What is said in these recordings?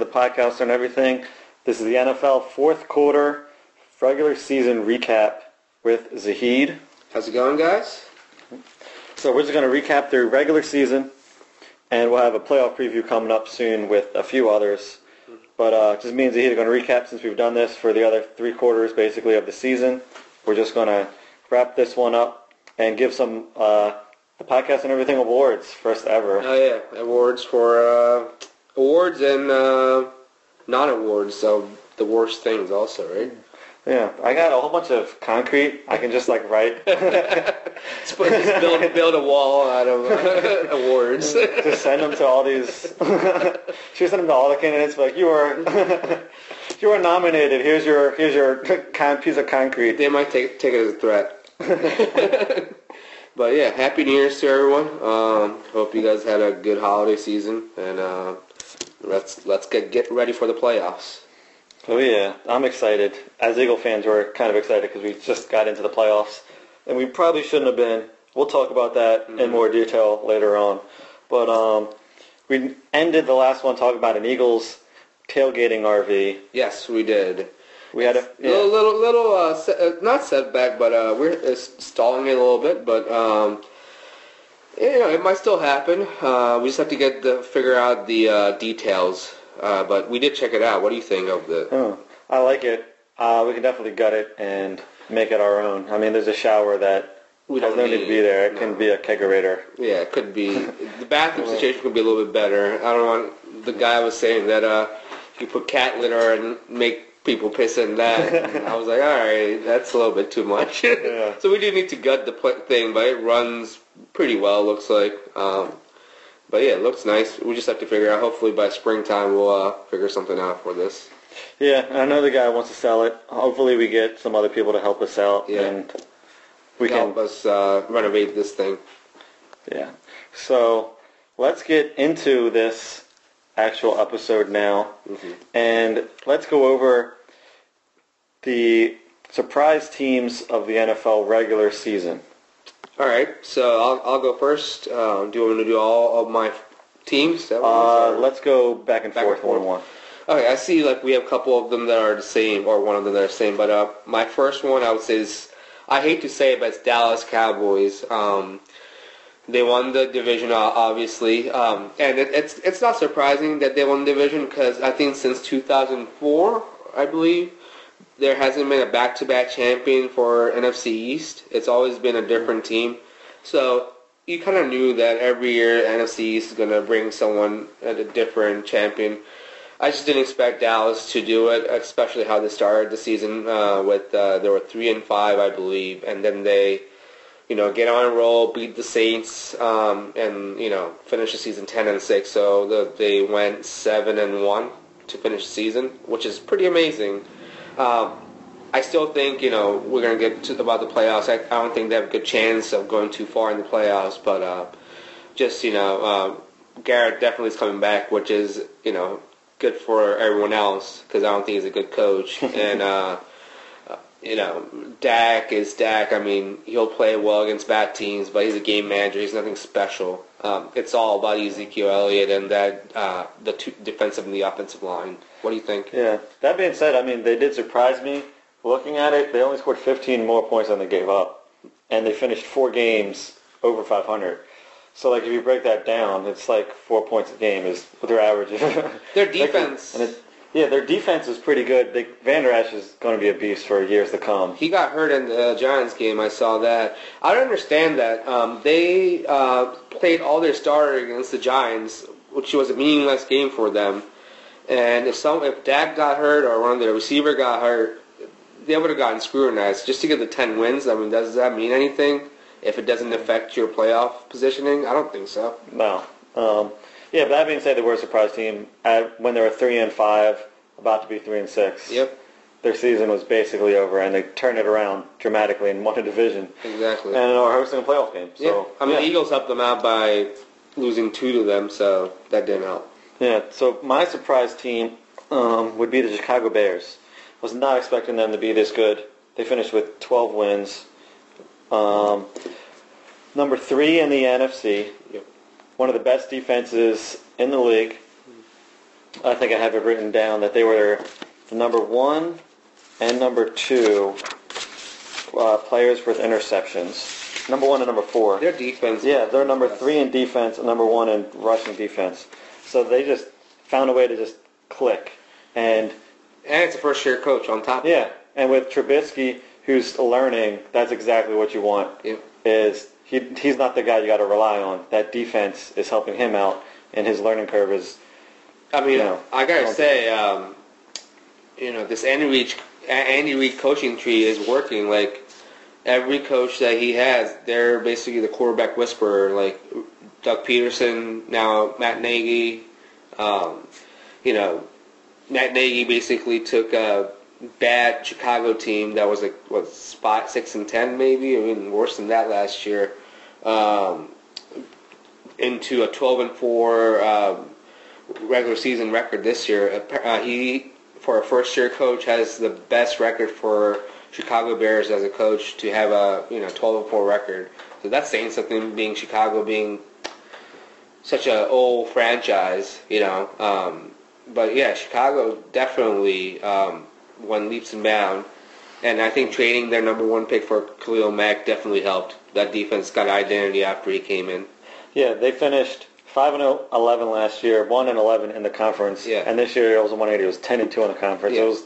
the podcast on everything. This is the NFL fourth quarter regular season recap with Zahid. How's it going, guys? So we're just going to recap the regular season, and we'll have a playoff preview coming up soon with a few others. But uh, just me and Zahid are going to recap since we've done this for the other three quarters, basically, of the season. We're just going to wrap this one up and give some uh, the podcast on everything awards, first ever. Oh yeah, awards for uh, awards and uh, non-awards. So the worst things also, right? Yeah, I got a whole bunch of concrete. I can just like write. Just put- just build build a wall out of uh, awards. just send them to all these. Should send them to all the candidates. Like you are, you are nominated. Here's your here's your con- piece of concrete. they might take take it as a threat. but yeah, happy New Year's to everyone. Um, hope you guys had a good holiday season, and uh, let's let's get get ready for the playoffs. Oh yeah, I'm excited. As Eagle fans, we're kind of excited because we just got into the playoffs, and we probably shouldn't have been. We'll talk about that in more detail later on. But um, we ended the last one talking about an Eagles tailgating RV. Yes, we did. We had a yeah. Little, little, little, uh, uh, not setback, but uh, we're uh, stalling it a little bit. But um, you know, it might still happen. Uh, we just have to get the figure out the uh, details. Uh, but we did check it out. What do you think of the? Oh, I like it. Uh, we can definitely gut it and make it our own. I mean, there's a shower that We has don't no need need- to be there. It no. can be a kegerator. Yeah, it could be. the bathroom situation could be a little bit better. I don't know. The guy was saying that uh, you put cat litter and make people piss in that. And I was like, all right, that's a little bit too much. Yeah. so we do need to gut the thing, but it runs pretty well. Looks like. Um, but yeah, it looks nice. We just have to figure out. Hopefully by springtime we'll uh, figure something out for this. Yeah, I know the guy wants to sell it. Hopefully, we get some other people to help us out, Yeah. and we help can. us uh, renovate this thing. Yeah. So let's get into this actual episode now, Mhm. and let's go over the surprise teams of the NFL regular season. All right, so I'll, I'll go first. Um, do you want me to do all of my teams? Uh, let's go back and Back and forth, one one. Okay, I see. Like we have a couple of them that are the same, or one of them that are the same. But uh, my first one, I would say, is I hate to say it, but it's Dallas Cowboys. Um, they won the division, obviously, um, and it, it's it's not surprising that they won the division because I think since 2004, I believe, there hasn't been a back-to-back champion for NFC East. It's always been a different team. So you kind of knew that every year NFC East is going to bring someone a different champion. I just didn't expect Dallas to do it, especially how they started the season uh, with uh, they were three and five, I believe, and then they, you know, get on a roll, beat the Saints, um, and you know, finish the season ten and six. So the, they went seven and one to finish the season, which is pretty amazing. Um, I still think you know we're gonna get to about the playoffs. I, I don't think they have a good chance of going too far in the playoffs, but uh, just you know, uh, Garrett definitely is coming back, which is you know good for everyone else because I don't think he's a good coach. and uh, uh, you know, Dak is Dak. I mean, he'll play well against bad teams, but he's a game manager. He's nothing special. Um, it's all about Ezekiel Elliott and that uh, the two defensive and the offensive line. What do you think? Yeah. That being said, I mean, they did surprise me. Looking at it, they only scored 15 more points than they gave up, and they finished four games over 500. So, like, if you break that down, it's like four points a game is what their average is. Their defense. and it, yeah, their defense is pretty good. They, Van Der Esch is going to be a beast for years to come. He got hurt in the Giants game. I saw that. I don't understand that. Um, they uh, played all their starters against the Giants, which was a meaningless game for them. And if some, if Dak got hurt or one of their receiver got hurt, they would have gotten scrutinized just to get the ten wins. I mean, does that mean anything? If it doesn't affect your playoff positioning, I don't think so. No. Um, yeah, but that being said, they were a surprise team. At, when they were 3 and 5, about to be 3 and 6. Yep, their season was basically over, and they turned it around dramatically and won a division, exactly. and are hosting a playoff game. yeah, So I mean, yeah. the Eagles helped them out by losing two to them, so that didn't help. Yeah. So my surprise team um, would be the Chicago Bears. I was not expecting them to be this good. They finished with 12 wins. Um, number three in the NFC. Yep. One of the best defenses in the league. I think I have it written down that they were the number one and number two uh, players with interceptions. Number one and number four. Their defense. Yeah, they're number three in defense and number one in rushing defense. So they just found a way to just click. And And it's a first year coach on top. yeah, and with Trubisky, who's learning, that's exactly what you want. Is he? He's not the guy you got to rely on. That defense is helping him out, and his learning curve is. I mean, Yeah. I gotta say, um, you know, this Andy Reid, Andy Reid coaching tree is working. Like every coach that he has, they're basically the quarterback whisperer. Like Doug Pederson, now Matt Nagy. Um, you know, Matt Nagy basically took a bad Chicago team that was like what spot six and ten maybe, or even worse than that last year, um, into a twelve and four. Um, regular season record this year. Uh, he, for a first year coach, has the best record for Chicago Bears as a coach to have a you know 12 and 4 record. So that's saying something. Being Chicago, being such a old franchise, you know. Um, but yeah, Chicago definitely um, won leaps and bounds. And I think trading their number one pick for Khalil Mack definitely helped. That defense got identity after he came in. Yeah, they finished five and 11 last year, one and 11 in the conference. Yeah. And this year it was a 180. It was 10 and two in the conference. Yeah. It was.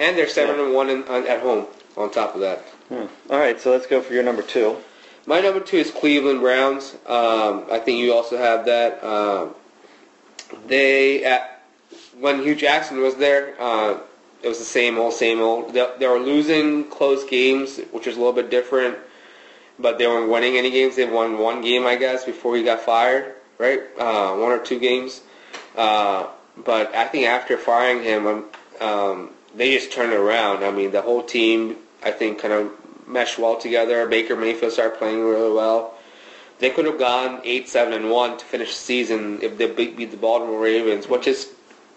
And they're seven and one in, on, at home. On top of that. hmm. All right, so let's go for your number two. My number two is Cleveland Browns. Um, I think you also have that. Um, they at, when Hue Jackson was there, uh, it was the same old, same old. They, they were losing close games, which was a little bit different, but they weren't winning any games. They won one game, I guess, before he got fired, right? Uh, one or two games. Uh, but I think after firing him, um, um, they just turned around. I mean, the whole team, I think, kind of meshed well together. Baker Mayfield started playing really well. They could have gone eight, seven, and one to finish the season if they beat, beat the Baltimore Ravens, which is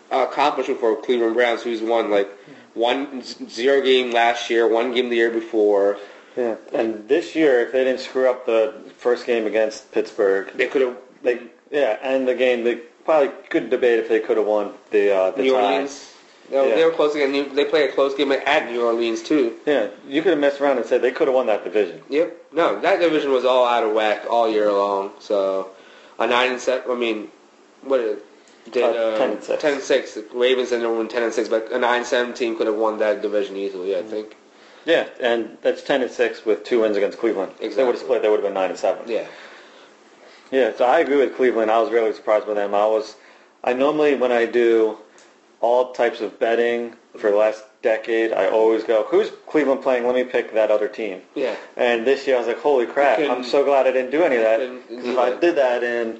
an accomplishment for Cleveland Browns, who's won like one zero game last year, one game the year before. Yeah. And this year, if they didn't screw up the first game against Pittsburgh, They could have they yeah, and the game they probably could debate if they could have won the uh, the New tie. Orleans. They, were- Yeah. they were close again. They played a close game at New Orleans too. Yeah, you could have messed around and said they could have won that division. Yep. No, that division was all out of whack all year long. So a nine and seven. I mean, what did did Uh, uh, 10 and six. 10 and six. The Ravens ended up winning ten and six, but a nine and seven team could have won that division easily. I think. Yeah, and that's ten and six with two wins against Cleveland. If they would have split, they would have been nine and seven. Yeah. Yeah, so I agree with Cleveland. I was really surprised by them. I was, I normally when I do all types of betting for the last decade, I always go, who's Cleveland playing? Let me pick that other team. Yeah. And this year I was like, holy crap! You I'm so glad I didn't do any of that. Because if I did that in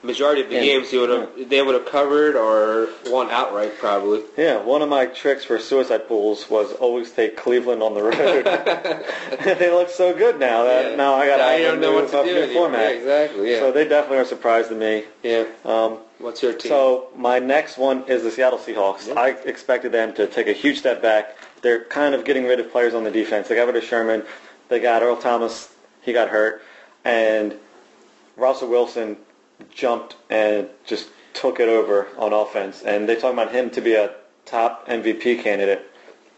Majority of the Yeah. games, would have they would have covered or won outright probably. Yeah, one of my tricks for suicide pools was always take Cleveland on the road. they look so good now that Yeah. now I got I don't know what to do format. Yeah, exactly. Yeah. So they definitely are a surprise to me. yeah. Um, What's your team? so my next one is the Seattle Seahawks. Yeah. I expected them to take a huge step back. They're kind of getting rid of players on the defense. They got rid of Sherman. They got Earl Thomas. He got hurt, and Russell Wilson jumped and just took it over on offense. And they talk about him to be a top MVP candidate.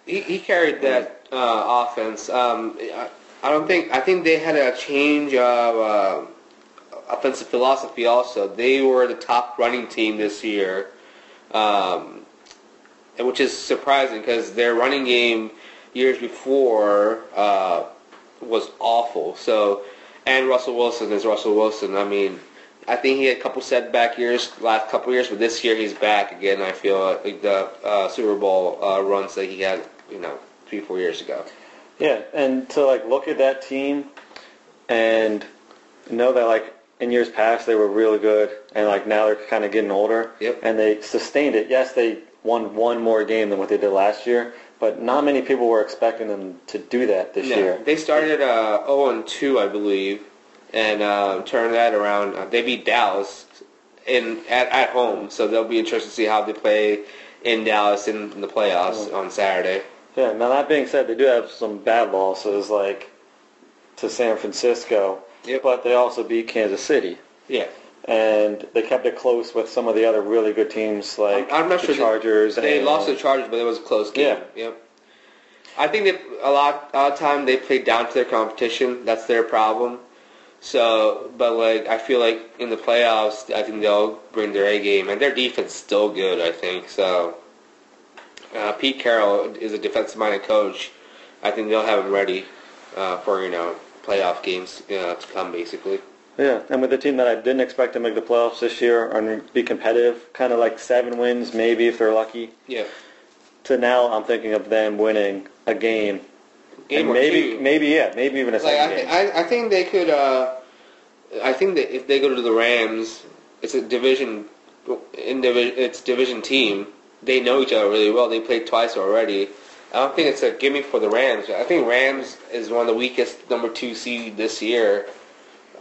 he, he carried that uh, offense. Um, I, I don't think I think they had a change of uh, offensive philosophy. Also, they were the top running team this year, um, which is surprising because their running game years before uh, was awful. So, and Russell Wilson is Russell Wilson. I mean. I think he had a couple setback years, last couple years, but this year he's back again. I feel like the uh, Super Bowl uh, runs that he had, you know, three four years ago. Yeah, and to like look at that team and know that like in years past they were really good, and like now they're kind of getting older. Yep. And they sustained it. Yes, they won one more game than what they did last year, but not many people were expecting them to do that this No, year. They started uh, 0 and 2, I believe, and uh, turned that around. Uh, they beat Dallas in at, at home, so they'll be interested to see how they play in Dallas in, in the playoffs on Saturday. Yeah. Now that being said, they do have some bad losses, like to San Francisco. Yep. But they also beat Kansas City. Yeah. and they kept it close with some of the other really good teams like I'm, I'm not the sure they- Chargers. They, and, lost to the Chargers, but it was a close game. Yeah. Yep. I think they a lot a lot of time they play down to their competition. That's their problem. So, but like I feel like in the playoffs, I think they'll bring their A game, and their defense is still good. I think so. Uh, Pete Carroll is a defensive-minded coach. I think they'll have him ready uh, for you know playoff games uh, to come, basically. Yeah, and with a team that I didn't expect to make the playoffs this year and be competitive, kind of like seven wins maybe if they're lucky. Yeah. To now, I'm thinking of them winning a game, Game and maybe two. maybe yeah, maybe even a Like second I, game. th- I, I think they could. Uh, I think that if they go to the Rams, it's a division. In division, it's division team. They know each other really well. They played twice already. I don't think it's a gimme for the Rams. I think Rams is one of the weakest number two seed this year.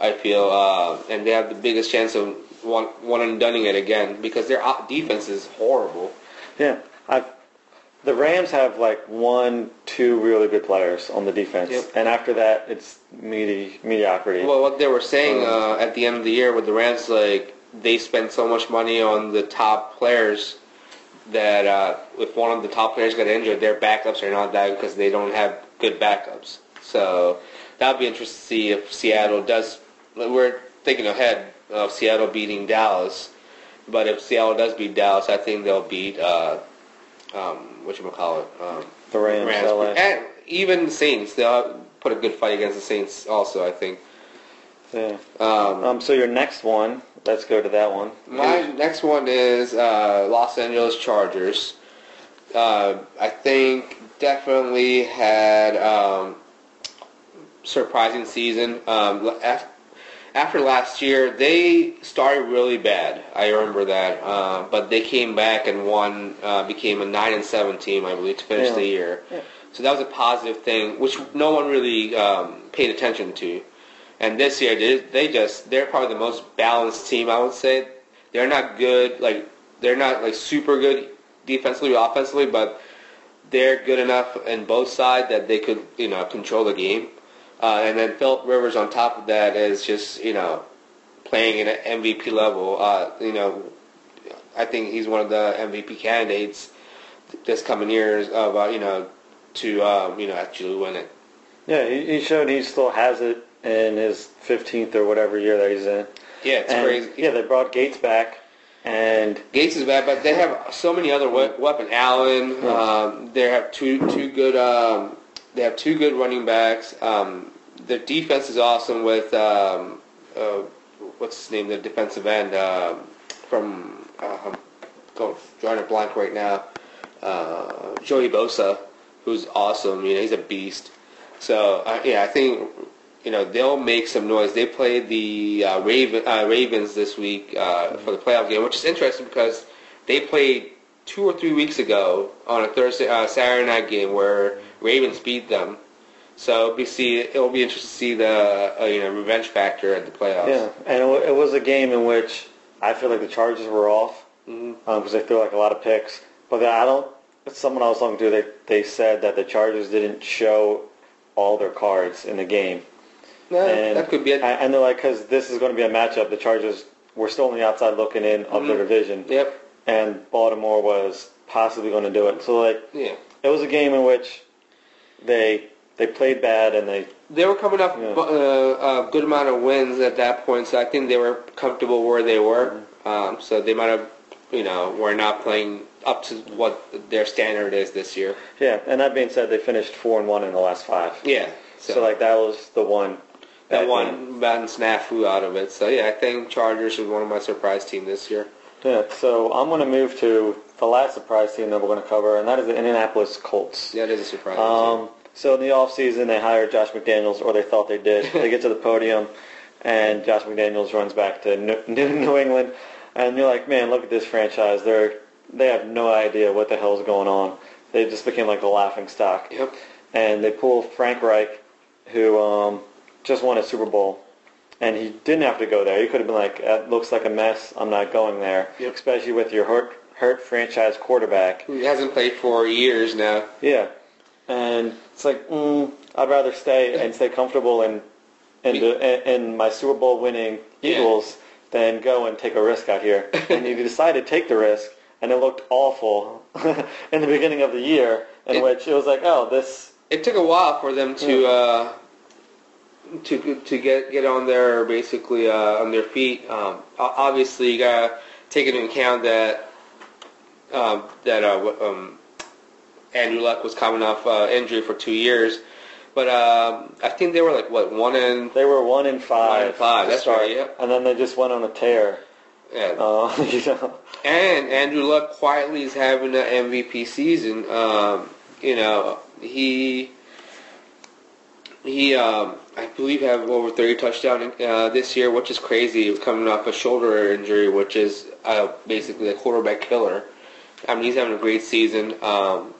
I feel, uh, and they have the biggest chance of one one and dunning it again because their defense is horrible. Yeah, I. The Rams have like one, two really good players on the defense, Yep. and after that, it's medi- mediocrity. Well, what they were saying uh, at the end of the year with the Rams, like they spend so much money on the top players that uh, if one of the top players got injured, their backups are not that because they don't have good backups. So that would be interesting to see if Seattle does. We're thinking ahead of Seattle beating Dallas, but if Seattle does beat Dallas, I think they'll beat uh, um, what you call it. Um, the Rams, LA. and even the Saints, they'll put a good fight against the Saints. Also, I think. Yeah. Um, Um. So your next one, let's go to that one. my next one is uh, Los Angeles Chargers. Uh, I think definitely had um, surprising season. Um, after last year, they started really bad. I remember that, uh, but they came back and won, uh, became a nine and seven team, I believe, to finish Yeah. the year. Yeah. So that was a positive thing, which no one really um, paid attention to. And this year, they, they just they're probably the most balanced team. I would say they're not good, like they're not like super good defensively or offensively, but they're good enough in both sides that they could you know control the game. Uh, and then Philip Rivers on top of that is just you know playing at an MVP level. Uh, you know, I think he's one of the MVP candidates this coming years of uh, you know to um, you know actually win it. Yeah, he, he showed he still has it in his 15th or whatever year that he's in. Yeah, it's And, crazy. Yeah, they brought Gates back, and Gates is bad, but they have so many other we- weapon. Allen, um, they have two two good. Um, they have two good running backs. Um, their defense is awesome with um, uh, what's his name, the defensive end um, from uh, I'm going drawing a blank right now. Uh, Joey Bosa, who's awesome. You know, he's a beast. So uh, yeah, I think you know they'll make some noise. They played the uh, Raven, uh, Ravens this week uh, for the playoff game, which is interesting because they played two or three weeks ago on a Thursday, uh, Saturday night game where Ravens beat them. So it'll be see it'll be interesting to see the uh, you know revenge factor at the playoffs. yeah, and it, it was a game in which I feel like the Chargers were off because they threw like a lot of picks. But I don't. Someone I was talking to, they they said that the Chargers didn't show all their cards in the game. No, And, that could be. And they're like, because this is going to be a matchup. The Chargers were still on the outside looking in of their Mhm. division, Yep. And Baltimore was possibly going to do it. So like, Yeah. it was a game in which they they played bad and they They were coming up Yeah. uh, a good amount of wins at that point, so I think they were comfortable where they were. Mm-hmm. Um, so they might have, you know, were not playing up to what their standard is this year. yeah. And that being said, they finished four and one in the last five. Yeah. So, like that was the one that one bad snafu out of it. So yeah, I think Chargers was one of my surprise team this year. Yeah. So I'm going to move to the last surprise team that we're going to cover, and that is the Indianapolis Colts. Yeah, that is a surprise. Um, so in the offseason, they hired Josh McDaniels, or they thought they did. they get to the podium, and Josh McDaniels runs back to New, New England, and you're like, man, look at this franchise. They're they have no idea what the hell is going on. They just became like a laughing stock. yep. And they pull Frank Reich, who um, just won a Super Bowl, and he didn't have to go there. He could have been like, it looks like a mess. I'm not going there. Yep. Especially with your hurt hurt franchise quarterback. He hasn't played for years now. Yeah, and it's like mm, I'd rather stay and stay comfortable in in, the, in, in my Super Bowl winning Yeah. Eagles than go and take a risk out here. and you decided to take the risk, and it looked awful in the beginning of the year, in It- which it was like, oh, this, it took a while for them to uh, to to get get on their basically uh, on their feet. Um, obviously, you gotta take into account that um, that uh, um, Andrew Luck was coming off uh, injury for two years, but um, I think they were like what one and they were one in five. One in five, that's start, right, yeah. And then they just went on a tear. yeah. Uh, you know, And Andrew Luck quietly is having an MVP season. Um, you know, he he um, I believe have over 30 touchdowns uh, this year, which is crazy. Coming off a shoulder injury, which is uh, basically a quarterback killer. I mean, he's having a great season. Um,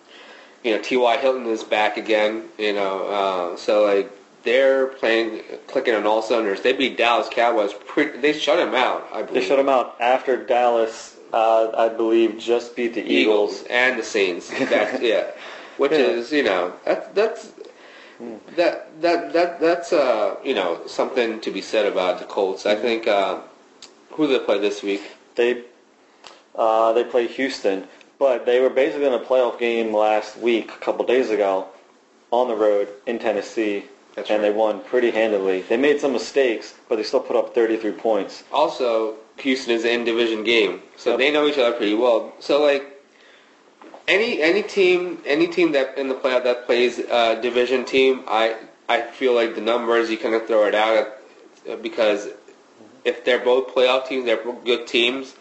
you know, T.Y. Hilton is back again. You know, uh, so like they're playing, clicking on all cylinders. They beat Dallas Cowboys. Pretty, they shut him out. I believe. they shut him out after Dallas, uh, I believe, just beat the Eagles. Eagles and the Saints. That, yeah, which Yeah. is you know that that's that that that that's uh you know something to be said about the Colts. I think uh, who do they play this week? They uh, they play Houston, but they were basically in a playoff game last week, a couple days ago, on the road in Tennessee, That's and right. they won pretty handily. They made some mistakes, but they still put up 33 points. Also, Houston is an in division game, so Yep. they know each other pretty well. So like. Any any team any team that in the playoff that plays a division team, I I feel like the numbers you kind of throw it out at, uh, because if they're both playoff teams, they're both good teams.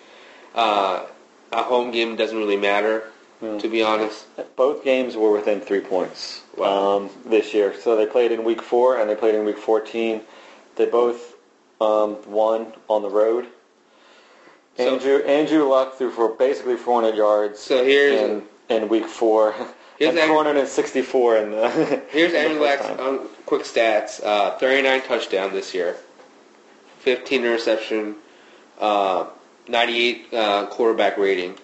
Uh, a home game doesn't really matter, to be honest. Both games were within three points Wow. um, this year. So they played in week four and they played in week 14. They both um, won on the road. So- Andrew Andrew Luck threw for basically 400 yards So here's in, in week four. Here's and Andrew- 464 in the here's in Andrew Luck's um, quick stats: uh, 39 touchdown this year, 15 interception, uh, 98 uh, quarterback rating.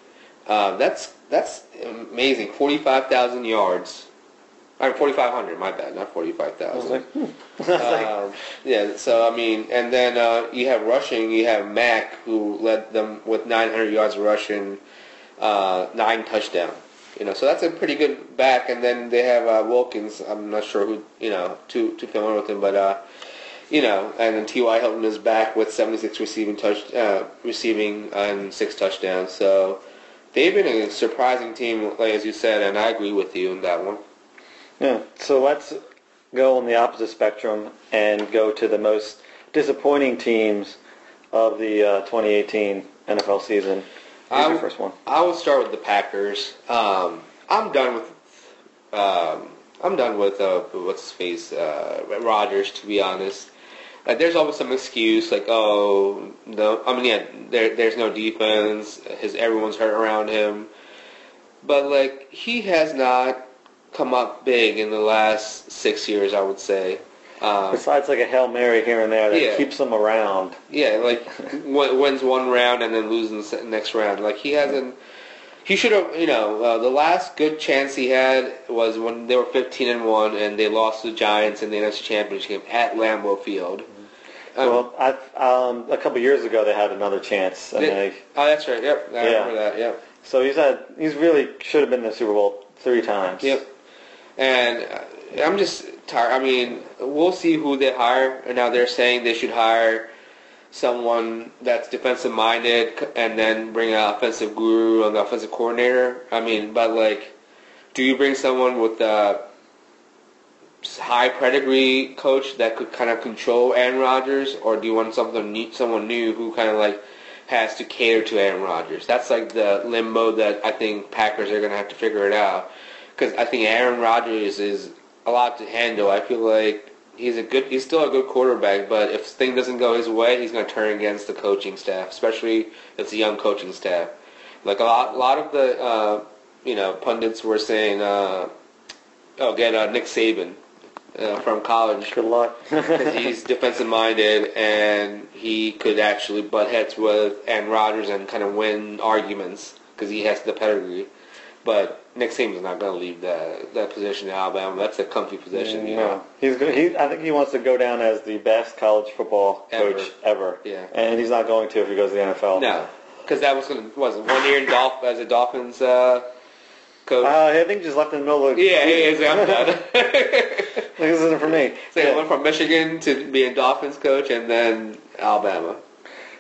Uh, that's that's amazing. 45,000 yards. I mean, 4,500. My bad, not I 45,000. was like, hmm. I was like, Um, yeah, so I mean, and then uh, you have rushing. You have Mack, who led them with 900 yards rushing, uh, nine touchdown. You know, so that's a pretty good back. And then they have uh, Wilkins. I'm not sure who you know too too familiar with him, but uh, you know, and then T.Y. Hilton is back with 76 receiving touch uh, receiving and six touchdowns. So they've been a surprising team, like as you said, and I agree with you on that one. Yeah. So let's go on the opposite spectrum and go to the most disappointing teams of the uh, 2018 NFL season. Here's I your w- first one. I will start with the Packers. Um, I'm done with. Um, I'm done with uh, what's his face, uh, Rodgers. To be honest, like there's always some excuse like, oh no. I mean, yeah, there, there's no defense. His everyone's hurt around him, but like he has not come up big in the last six years. I would say. Um, Besides like a hail mary here and there that Yeah. keeps them around. Yeah, like w- wins one round and then loses the next round. Like he hasn't. He should have. You know, uh, the last good chance he had was when they were 15 and one and they lost to the Giants in the NFC Championship game at Lambeau Field. Um, Well, I, um, a couple years ago they had another chance, and Did- they, oh, that's right. Yep, I Yeah. remember that. Yep. so he's had he's really should have been in the Super Bowl three times. Yep. And uh, I'm just tired. I mean, we'll see who they hire. And now they're saying they should hire someone that's defensive minded and then bring an offensive guru and the offensive coordinator. I mean, but like, do you bring someone with a high pedigree coach that could kind of control Aaron Rodgers, or do you want something new, someone new who kind of like has to cater to Aaron Rodgers? That's like the limbo that I think Packers are going to have to figure it out because I think Aaron Rodgers is a lot to handle. I feel like he's a good, he's still a good quarterback, but if thing doesn't go his way, he's going to turn against the coaching staff, especially if it's a young coaching staff. Like a lot, a lot of the, uh, you know, pundits were saying, uh, "Oh, get uh, Nick Saban uh, from college." Good luck. because he's defensive minded and he could actually butt heads with Aaron Rodgers and kind of win arguments because he has the pedigree. But Nick Saban's not going to leave that that position in Alabama. That's a comfy position, you know. No, he's go- he. I think he wants to go down as the best college football coach ever. Yeah. and he's not going to if he goes to the NFL. No, because that was going to was it one year in Dolph as a Dolphins uh, coach. Uh, I think he just left in the middle of. yeah, he is. I'm done. this isn't for me. so he went from Michigan to being a Dolphins coach, and then Alabama.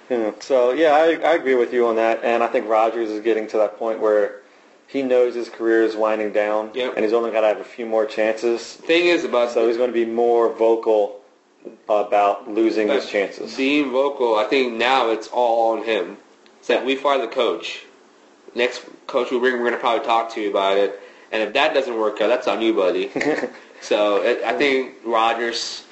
Yeah. So yeah, I, I agree with you on that, and I think Rodgers is getting to that point where he knows his career is winding down, Yep. and he's only got to have a few more chances. Thing is about So he's going to be more vocal about losing his chances. Being vocal, I think now it's all on him. It's like we fire the coach. Next coach we bring, we're going to probably talk to you about it. And if that doesn't work out, that's on you, buddy. so it, I think Rodgers,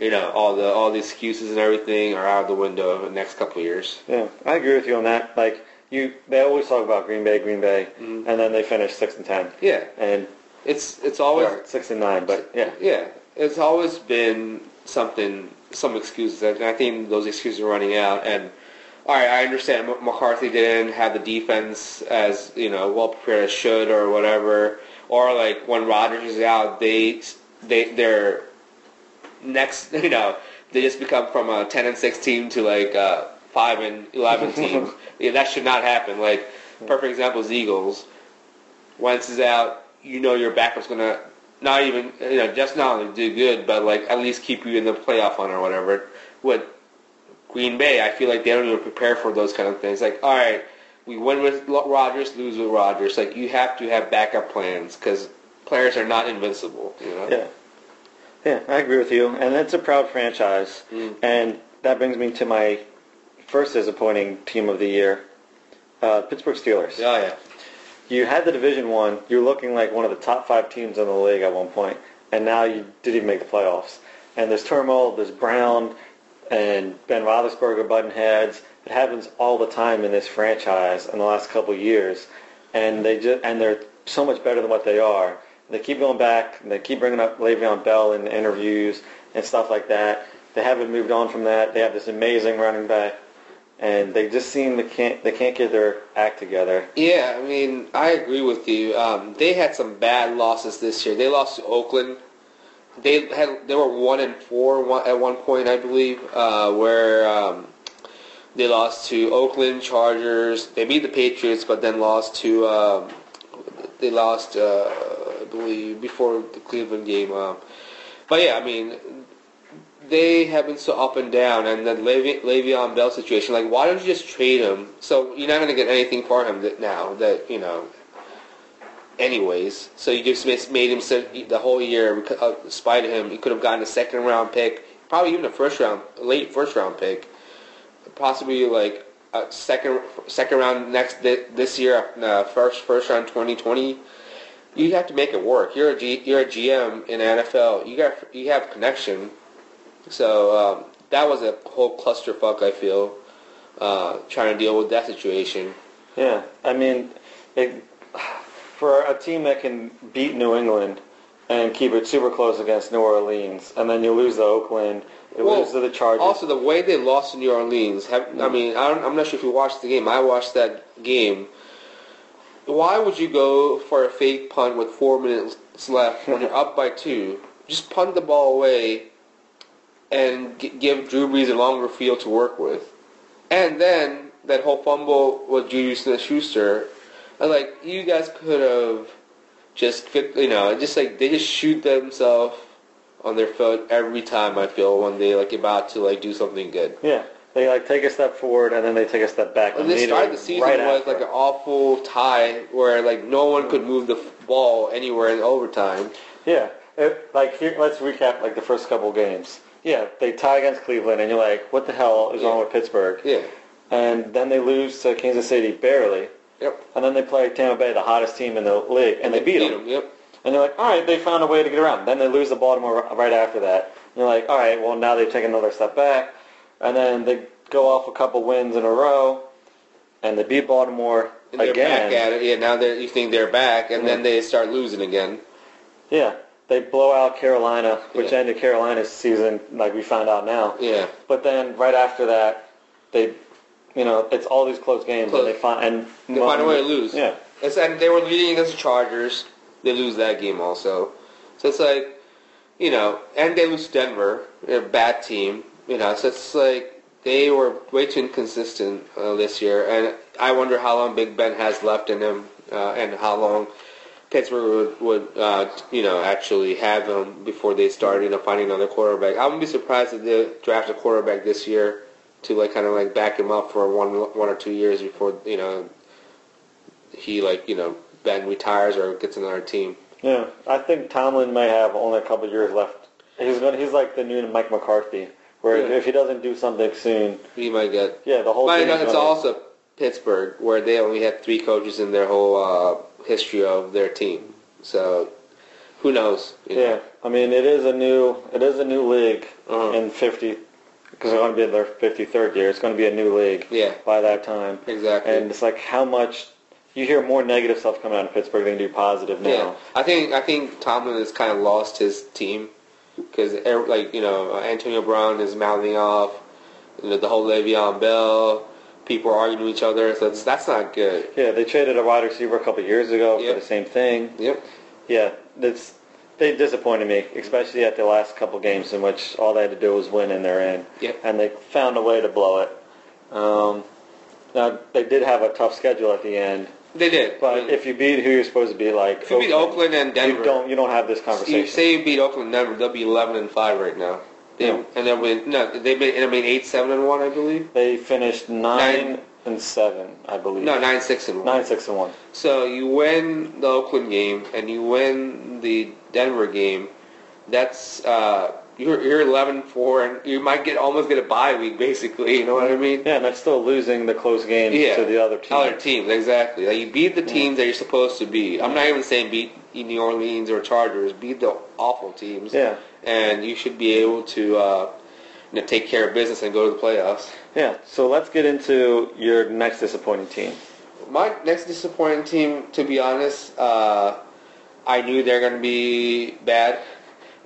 you know, all the all the excuses and everything are out of the window in the next couple of years. Yeah, I agree with you on that. Like you, they always talk about Green Bay, Green Bay, Mhm. and then they finish six and ten, Yeah, and it's it's always or six and nine. But yeah, yeah, it's always been something, some excuses, and I think those excuses are running out. And all right, I understand McCarthy didn't have the defense as you know well prepared as should or whatever, or like when Rodgers is out, they they they're next, you know, they just become from a ten and six team to like a five and eleven team. yeah, that should not happen. Like perfect example is Eagles. Wentz is out, you know your backup's gonna not even you know just not only do good, but like at least keep you in the playoff hunt or whatever. With Green Bay, I feel like they don't even prepare for those kind of things. Like, all right, we win with Rodgers, lose with Rodgers. Like you have to have backup plans because players are not invincible. You know. yeah, yeah. I agree with you, and it's a proud franchise, Mm. and that brings me to my first disappointing team of the year, uh, Pittsburgh Steelers. Oh yeah. You had the Division One. You're looking like one of the top five teams in the league at one point, and now you didn't even make the playoffs. And there's turmoil. There's Brown and Ben Roethlisberger button heads. It happens all the time in this franchise in the last couple of years, and they just and they're so much better than what they are. They keep going back. And they keep bringing up Le'Veon Bell in interviews and stuff like that. They haven't moved on from that. They have this amazing running back, and they just seem to can't they can't get their act together. Yeah, I mean, I agree with you. Um, they had some bad losses this year. They lost to Oakland. They had they were one and four at one point, I believe, uh, where um, they lost to Oakland Chargers. They beat the Patriots, but then lost to um, they lost, uh, I believe, before the Cleveland game. Um, but yeah, I mean, they have been so up and down, and the Le'Ve- Le'Veon Bell situation. Like, why don't you just trade him? So you're not going to get anything for him that now. That you know. Anyways, so you just made him sit the whole year. uh, Spite of him, he could have gotten a second round pick, probably even a first round, late first round pick, possibly like a second second round next this year, uh, first first round 2020. You have to make it work. You're a G, you're a GM in NFL. You got you have connection. So um, that was a whole clusterfuck. I feel uh, trying to deal with that situation. Yeah, I mean, it, for a team that can beat New England and keep it super close against New Orleans, and then you lose to Oakland, you Well, lose to the Chargers. Also, the way they lost to New Orleans. Have, I mean, I don't, I'm not sure if you watched the game. I watched that game. Why would you go for a fake punt with four minutes left when you're up by two? Just punt the ball away and g- give Drew Brees a longer field to work with. And then that whole fumble with Juju Smith-Schuster, I like you guys could have just fit- you know just like they just shoot themselves on their foot every time I feel when they like about to like do something good. yeah, they like take a step forward and then they take a step back. And they started the season right after. like an awful tie where like no one could move the ball anywhere in overtime. Yeah, it, like here, let's recap like the first couple games. Yeah, they tie against Cleveland, and you're like, what the hell is wrong with Pittsburgh? Yeah. And then they lose to Kansas City barely, Yep. and then they play Tampa Bay, the hottest team in the league, and they beat them. Yep. And you're like, all right, they found a way to get around. Then they lose to Baltimore right after that. And you're like, all right, well now they take another step back, and then they go off a couple wins in a row, and they beat Baltimore And they're again. back at it. Yeah. Now you think they're back, and then they start losing again. Yeah, they blow out Carolina, which Yeah. ended Carolina's season, like we found out now. Yeah. But then right after that, they, you know, it's all these close games, Close. and they find and They find a way to lose. Yeah, It's, and they were leading against the Chargers. They lose that game also. So it's like, you know, and they lose Denver, a bad team. You know, so it's like they were way too inconsistent uh, this year. And I wonder how long Big Ben has left in him, uh, and how long Pittsburgh would, would uh, you know, actually have him before they start, you know, finding another quarterback. I wouldn't be surprised if they draft a quarterback this year to like kind of like back him up for one one or two years before you know he like you know Ben retires or gets another team. Yeah, I think Tomlin may have only a couple years left. He's going. He's like the new Mike McCarthy, where Yeah. if he doesn't do something soon, He might get. yeah, the whole But thing. it's also Pittsburgh where they only had three coaches in their whole uh, history of their team. So who knows? you know? Yeah, I mean it is a new it is a new league Uh-huh. in fifty because they're going to be in their fifty third year. It's going to be a new league Yeah. by that time, Exactly. and it's like how much you hear more negative stuff coming out of Pittsburgh than you do positive now. Yeah, I think I think Tomlin has kind of lost his team because like you know Antonio Brown is mouthing off, you know, the whole Le'Veon Bell, people are arguing with each other, so it's, that's not good. Yeah, they traded a wide receiver a couple years ago Yep. for the same thing. Yep. Yeah, that's they disappointed me, especially at the last couple games in which all they had to do was win and they're in. Yep. And they found a way to blow it. Um, now they did have a tough schedule at the end, They did. but if you beat who you're supposed to be, like if you beat Oakland and Denver, you don't you don't have this conversation. you say you beat Oakland and Denver, they'll be eleven and five right now. Yeah. And then win. No, they made. I mean, eight, seven, and one, I believe. They finished nine, Nine. and seven, I believe. No, nine, six, and one. nine, six, and one. So you win the Oakland game and you win the Denver game. That's uh, you're you're 11-4 and you might get almost get a bye week basically. You know what I mean? Yeah, and that's still losing the close games Yeah. to the other team. Other teams, exactly. Like you beat the teams that you're supposed to beat. I'm not even saying beat New Orleans or Chargers. Beat the awful teams. Yeah. And you should be able to uh, you know, take care of business and go to the playoffs. Yeah. So let's get into your next disappointing team. My next disappointing team, to be honest, uh, I knew they're going to be bad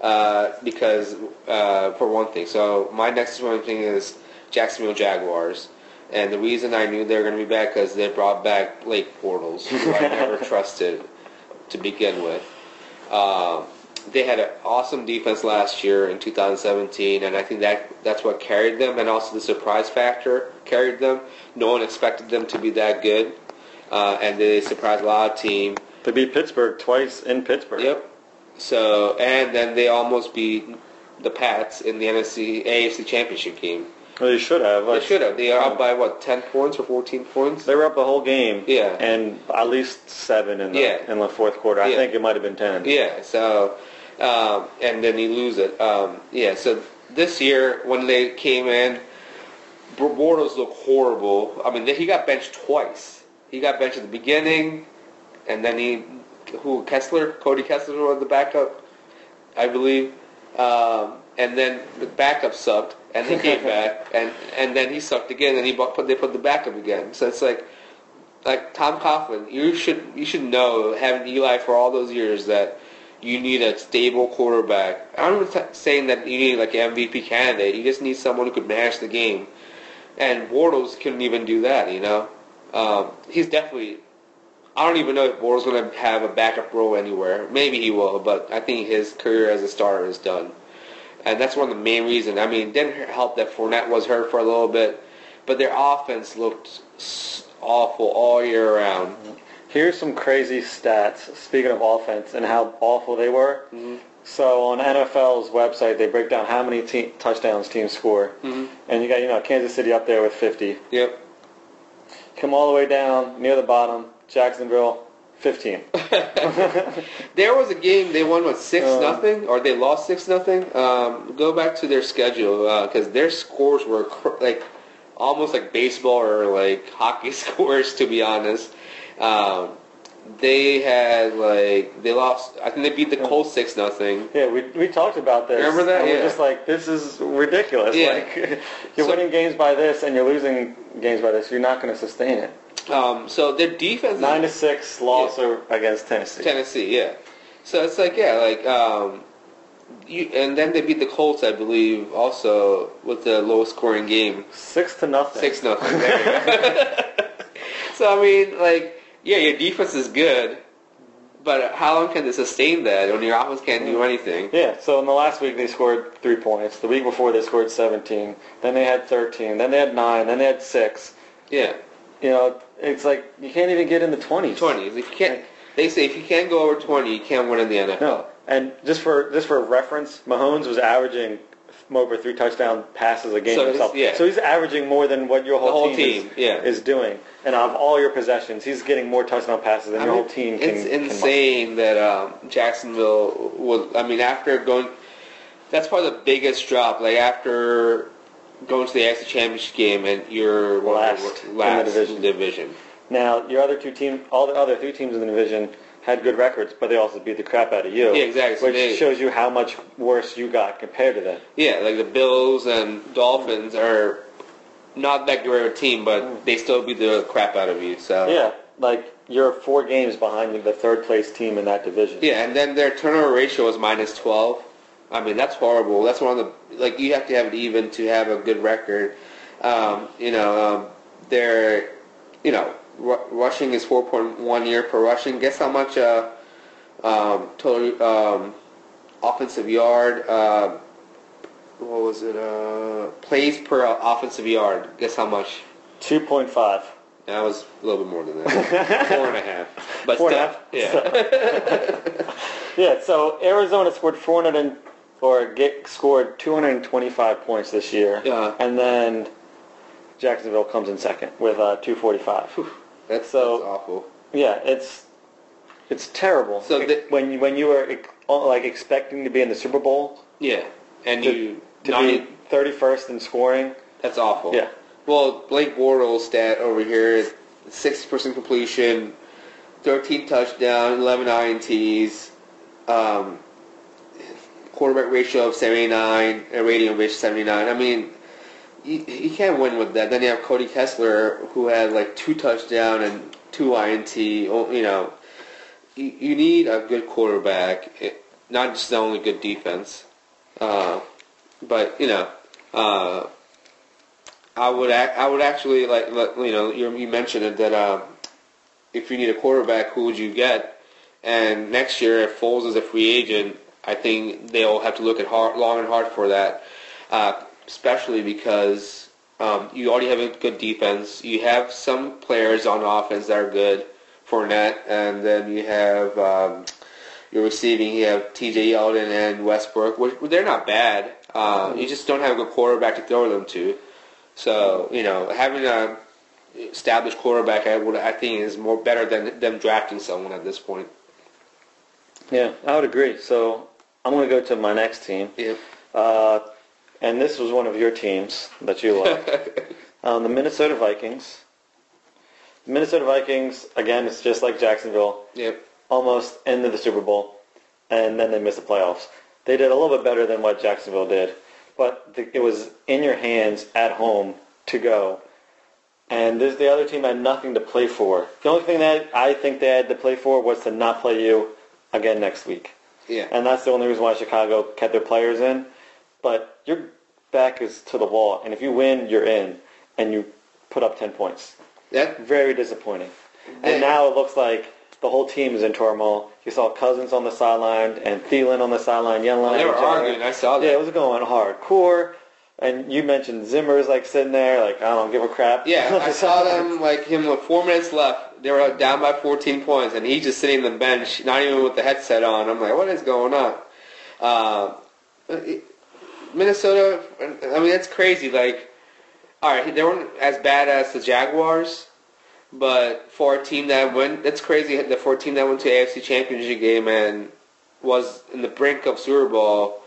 uh, because, uh, for one thing, so my next disappointing thing is Jacksonville Jaguars. And the reason I knew they were going to be bad because they brought back Blake Bortles, who I never trusted to begin with. Uh, they had an awesome defense last year in 2017, and I think that that's what carried them, and also the surprise factor carried them. No one expected them to be that good, uh, and they surprised a lot of teams. They beat Pittsburgh twice in Pittsburgh. Yep. So, and then they almost beat the Pats in the NFC AFC Championship game. Well, they should have. They should have. They are up by what, 10 points or 14 points? They were up the whole game. Yeah. And at least seven in the Yeah. in the fourth quarter. I Yeah. think it might have been ten. Yeah, so um, and then you lose it. Um, yeah, so this year when they came in, Bortles looked horrible. I mean, he got benched twice. He got benched at the beginning, and then he, who Kessler, Cody Kessler was the backup, I believe, um, and then the backup sucked, and he came back, and and then he sucked again, and he put they put the backup again. So it's like like Tom Coughlin, you should you should know having Eli for all those years that you need a stable quarterback. I'm not saying that you need like an MVP candidate. You just need someone who could manage the game. And Bortles couldn't even do that. You know, um, he's definitely. I don't even know if Bortles going to have a backup role anywhere. Maybe he will, but I think his career as a starter is done. And that's one of the main reasons. I mean, it didn't help that Fournette was hurt for a little bit, but their offense looked awful all year round. Here's some crazy stats. Speaking of offense and how awful they were. Mm-hmm. So on NFL's website, they break down how many te- touchdowns teams score, Mm-hmm. and you got you know Kansas City up there with 50. Yep. Come all the way down near the bottom, Jacksonville, 15. There was a game they won what six Um, nothing, or they lost six nothing. Um, go back to their schedule because their scores were cr- like almost like baseball or like hockey scores. To be honest, um, they had like they lost. I think they beat the Colts six nothing. Yeah, we, we talked about this. Remember that? And Yeah. we're just like, this is ridiculous. Yeah. Like, you're So- winning games by this and you're losing games by this. You're not going to sustain it. Um, so their defense is- Nine to six loss or against Tennessee. Tennessee, yeah. So it's like yeah, like um, you, and then they beat the Colts, I believe, also with the lowest scoring game. Six to nothing. Six nothing. There you go. so I mean, like yeah, your defense is good, but how long can they sustain that when your offense can't do anything? Yeah, so in the last week they scored three points. The week before they scored 17. Then they had 13. Then they had nine. Then they had six. Yeah, You know, it's like you can't even get in the 20s. twenties. If you can't, they say if you can't go over twenty, you can't win in the NFL. No, and just for just for reference, Mahomes was averaging over three touchdown passes a game So himself. yeah. So he's averaging more than what your whole, whole team, team, is, yeah. is doing. And out of all your possessions, he's getting more touchdown passes than I your mean, whole team can. It's can insane that um, Jacksonville would. I mean, after going, that's probably the biggest drop. Like after going to the AFC Championship game and you're Last the in the last division. division. Now, your other two teams, all the other three teams in the division had good records, but they also beat the crap out of you. Yeah, exactly. Which they- shows you how much worse you got compared to them. Yeah, like the Bills and Dolphins are not that great of a team, but they still beat the crap out of you. So Yeah, like you're four games behind the third place team in that division. Yeah, and then their turnover ratio is minus 12. I mean, that's horrible. That's one of the like you have to have it even to have a good record. Um, you know, um, their you know ru- rushing is 4.1 year per rushing. Guess how much uh, um, total um, offensive yard? Uh, what was it? Uh, plays per offensive yard. Guess how much? Two point five. That was a little bit more than that. Four and a half. But Four and still, a yeah. Yeah, so Arizona scored 400 and, or get, scored 225 points this year. Yeah. And then Jacksonville comes in second with uh, 245. That's, So- that's awful. Yeah, it's it's terrible. So the- when you, when you were like expecting to be in the Super Bowl Yeah, and to, you to not be e- 31st in scoring. that's awful. Yeah. Well, Blake Bortles stat over here is sixty percent completion, thirteen touchdown, eleven ints, um, quarterback ratio of seventy nine, a rating of seventy nine. I mean. You, you can't win with that. Then you have Cody Kessler, who had like two touchdown and two INT. Oh, You know, you, you need a good quarterback, it, not just the only good defense. Uh, but you know, uh, I would ac- I would actually like you know you, mentioned it that uh, if you need a quarterback, who would you get? And next year, if Foles is a free agent, I think they'll have to look at hard, long and hard for that, uh, especially because um, you already have a good defense. You have some players on offense that are good, Fournette, and then you have um, your receiving. You have T.J. Yeldon and Westbrook, which they're not bad. Uh, you just don't have a good quarterback to throw them to. So you know, having a established quarterback, I would I think is more better than them drafting someone at this point. Yeah, I would agree. So I'm going to go to my next team. Yep. Uh, and this was one of your teams that you like. um, the Minnesota Vikings. The Minnesota Vikings, again, it's just like Jacksonville, Yep. almost into the Super Bowl, and then they missed the playoffs. They did a little bit better than what Jacksonville did, but the, it was in your hands at home to go. And this, the other team had nothing to play for. The only thing that I think they had to play for was to not play you again next week. Yeah. And that's the only reason why Chicago kept their players in. But your back is to the wall, and if you win, you're in, and you put up 10 points. That Very disappointing. Yeah. And now it looks like the whole team is in turmoil. You saw Cousins on the sideline and Thielen on the sideline yelling they at were each other. arguing. I saw that. Yeah, it was going hardcore. And you mentioned Zimmer's like sitting there, like I don't give a crap. Yeah, I saw them like him with four minutes left. They were down by 14 points, and he's just sitting on the bench, not even with the headset on. I'm like, what is going on? Uh, it- Minnesota, I mean, that's crazy. Like, all right, they weren't as bad as the Jaguars, but for a team that went, that's crazy. The for a team that went to the AFC Championship game and was in the brink of Super Bowl,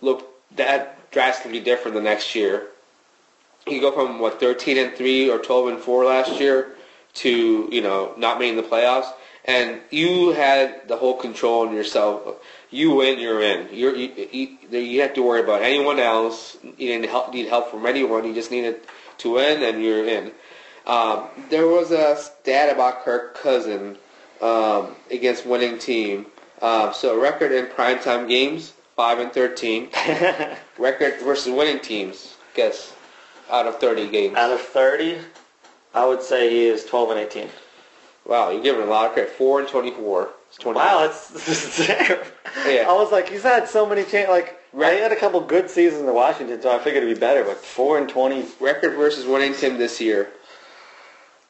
looked that drastically different the next year you go from what 13 and 3 or 12 and 4 last year to you know not making the playoffs and you had the whole control in yourself you win you're in. You're, you, you, you have to worry about anyone else. You didn't help, need help from anyone. You just needed to win and you're in. Um, there was a stat about Kirk Cousin um, against winning team. Um, so record in primetime games 5 and 13 record versus winning teams guess out of 30 games. Out of 30, I would say he is 12 and 18. Wow, you're giving a lot of credit. Four and twenty-four. It's 20. Wow, that's damn. Yeah. I was like, he's had so many chances. Like, Right. he had a couple good seasons in Washington, so I figured it'd be better. But four and twenty. Record versus winning team this year.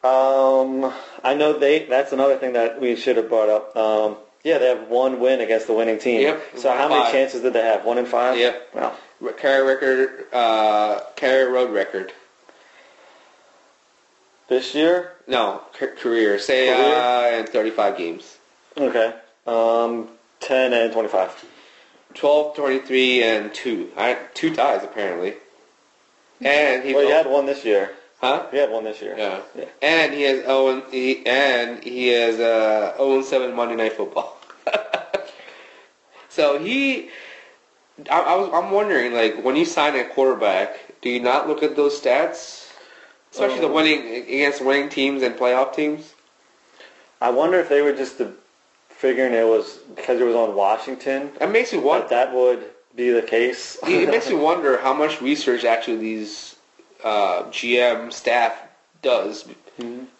Um, I know they. That's another thing that we should have brought up. Um, yeah, they have one win against the winning team. Yep, So how many five. chances did they have? One in five. Yep. Wow. Carry record, uh, carry road record. This year. No, ca- career. Say Career? Uh, in 35 games. Okay. Um, ten and twenty-five. 12, 23, and two. I two ties apparently. And he, Well, he had one this year. huh? He had one this year. Yeah. Yeah. And he has Owen. He, and he has uh, 0 7 Monday Night Football. so he, I, I was, I'm wondering, like, when you sign a quarterback, do you not look at those stats, especially the Um, winning against winning teams and playoff teams? I wonder if they were just the, figuring it was because it was on Washington. It makes me wonder. that would be the case. it makes me wonder how much research actually these uh, GM staff does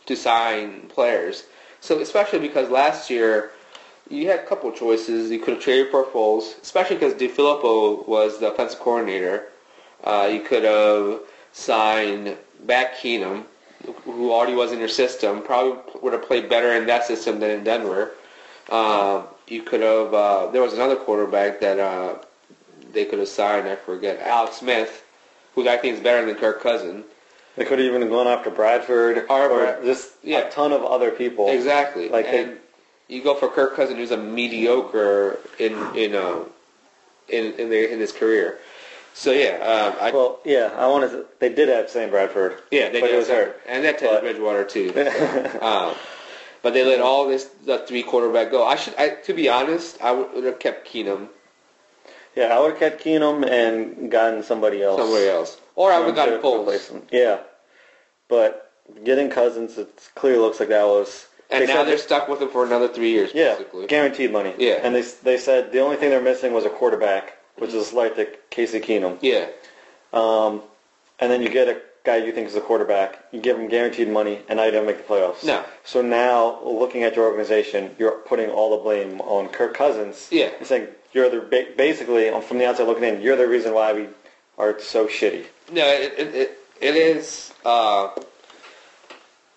to sign players. So especially because last year you had a couple of choices. You could have traded for Foles, especially because DeFilippo was the offensive coordinator. Uh, you could have signed back Keenum, who already was in your system. Probably would have played better in that system than in Denver. Uh, you could have. Uh, there was another quarterback that uh, they could have signed. I forget Alex Smith, who I think is better than Kirk Cousin. They could have even gone after Bradford Or or, just yeah. a ton of other people. Exactly. Like they- you go for Kirk Cousin, who's a mediocre in in uh, in in, their, in his career. So yeah, um, I, Well, yeah, I wanted to. They did have Sam Bradford. yeah, they but did he was hurt. and that Teddy Bridgewater too. um, but they let all this the three quarterback go. I should, I, to be honest, I would have kept Keenum Yeah, I would have kept Keenum and gotten somebody else. somewhere else, or I would have gotten Foles. Yeah, but getting Cousins, it clearly looks like that was. And they now they're that- stuck with him for another three years, yeah, basically. guaranteed money. Yeah. and they they said the only thing they're missing was a quarterback, which is like the Casey Keenum. Yeah, Um, and then you get a guy you think is a quarterback, you give him guaranteed money, and now you don't make the playoffs. No. So now, looking at your organization, you're putting all the blame on Kirk Cousins. Yeah. You're saying you're the basically from the outside looking in, you're the reason why we are so shitty. No, it it, it, it is. Uh,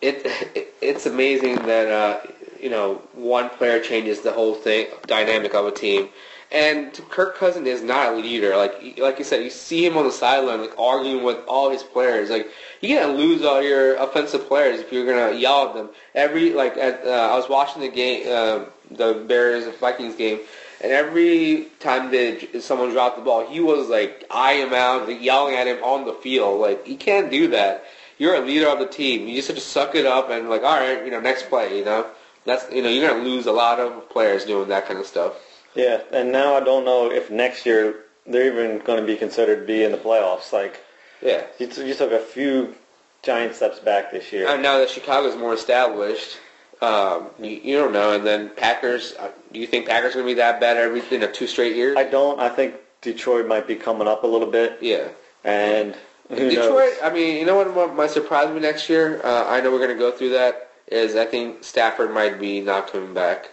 it, it it's amazing that uh, you know one player changes the whole thing dynamic of a team. And Kirk Cousins is not a leader. Like like you said, you see him on the sideline like arguing with all his players. Like you're gonna lose all your offensive players if you're gonna yell at them. Every like at, uh, I was watching the game, uh, the Bears and Vikings game, and every time that someone dropped the ball, he was like eyeing him out, yelling at him on the field. Like you can't do that. You're a leader of the team. You just have to suck it up and like, all right, you know, next play. You know, that's you know, you're gonna lose a lot of players doing that kind of stuff. Yeah, and now I don't know if next year they're even going to be considered to be in the playoffs. Like Yeah. you, t- you took a few giant steps back this year. And now that Chicago's more established, um, you, you don't know. And then Packers, uh, do you think Packers are going to be that bad every you know two straight years? I don't. I think Detroit might be coming up a little bit, yeah. and who Detroit, knows? I mean, you know what, what might surprise me next year? Uh, I know we're going to go through that. Is I think Stafford might be not coming back.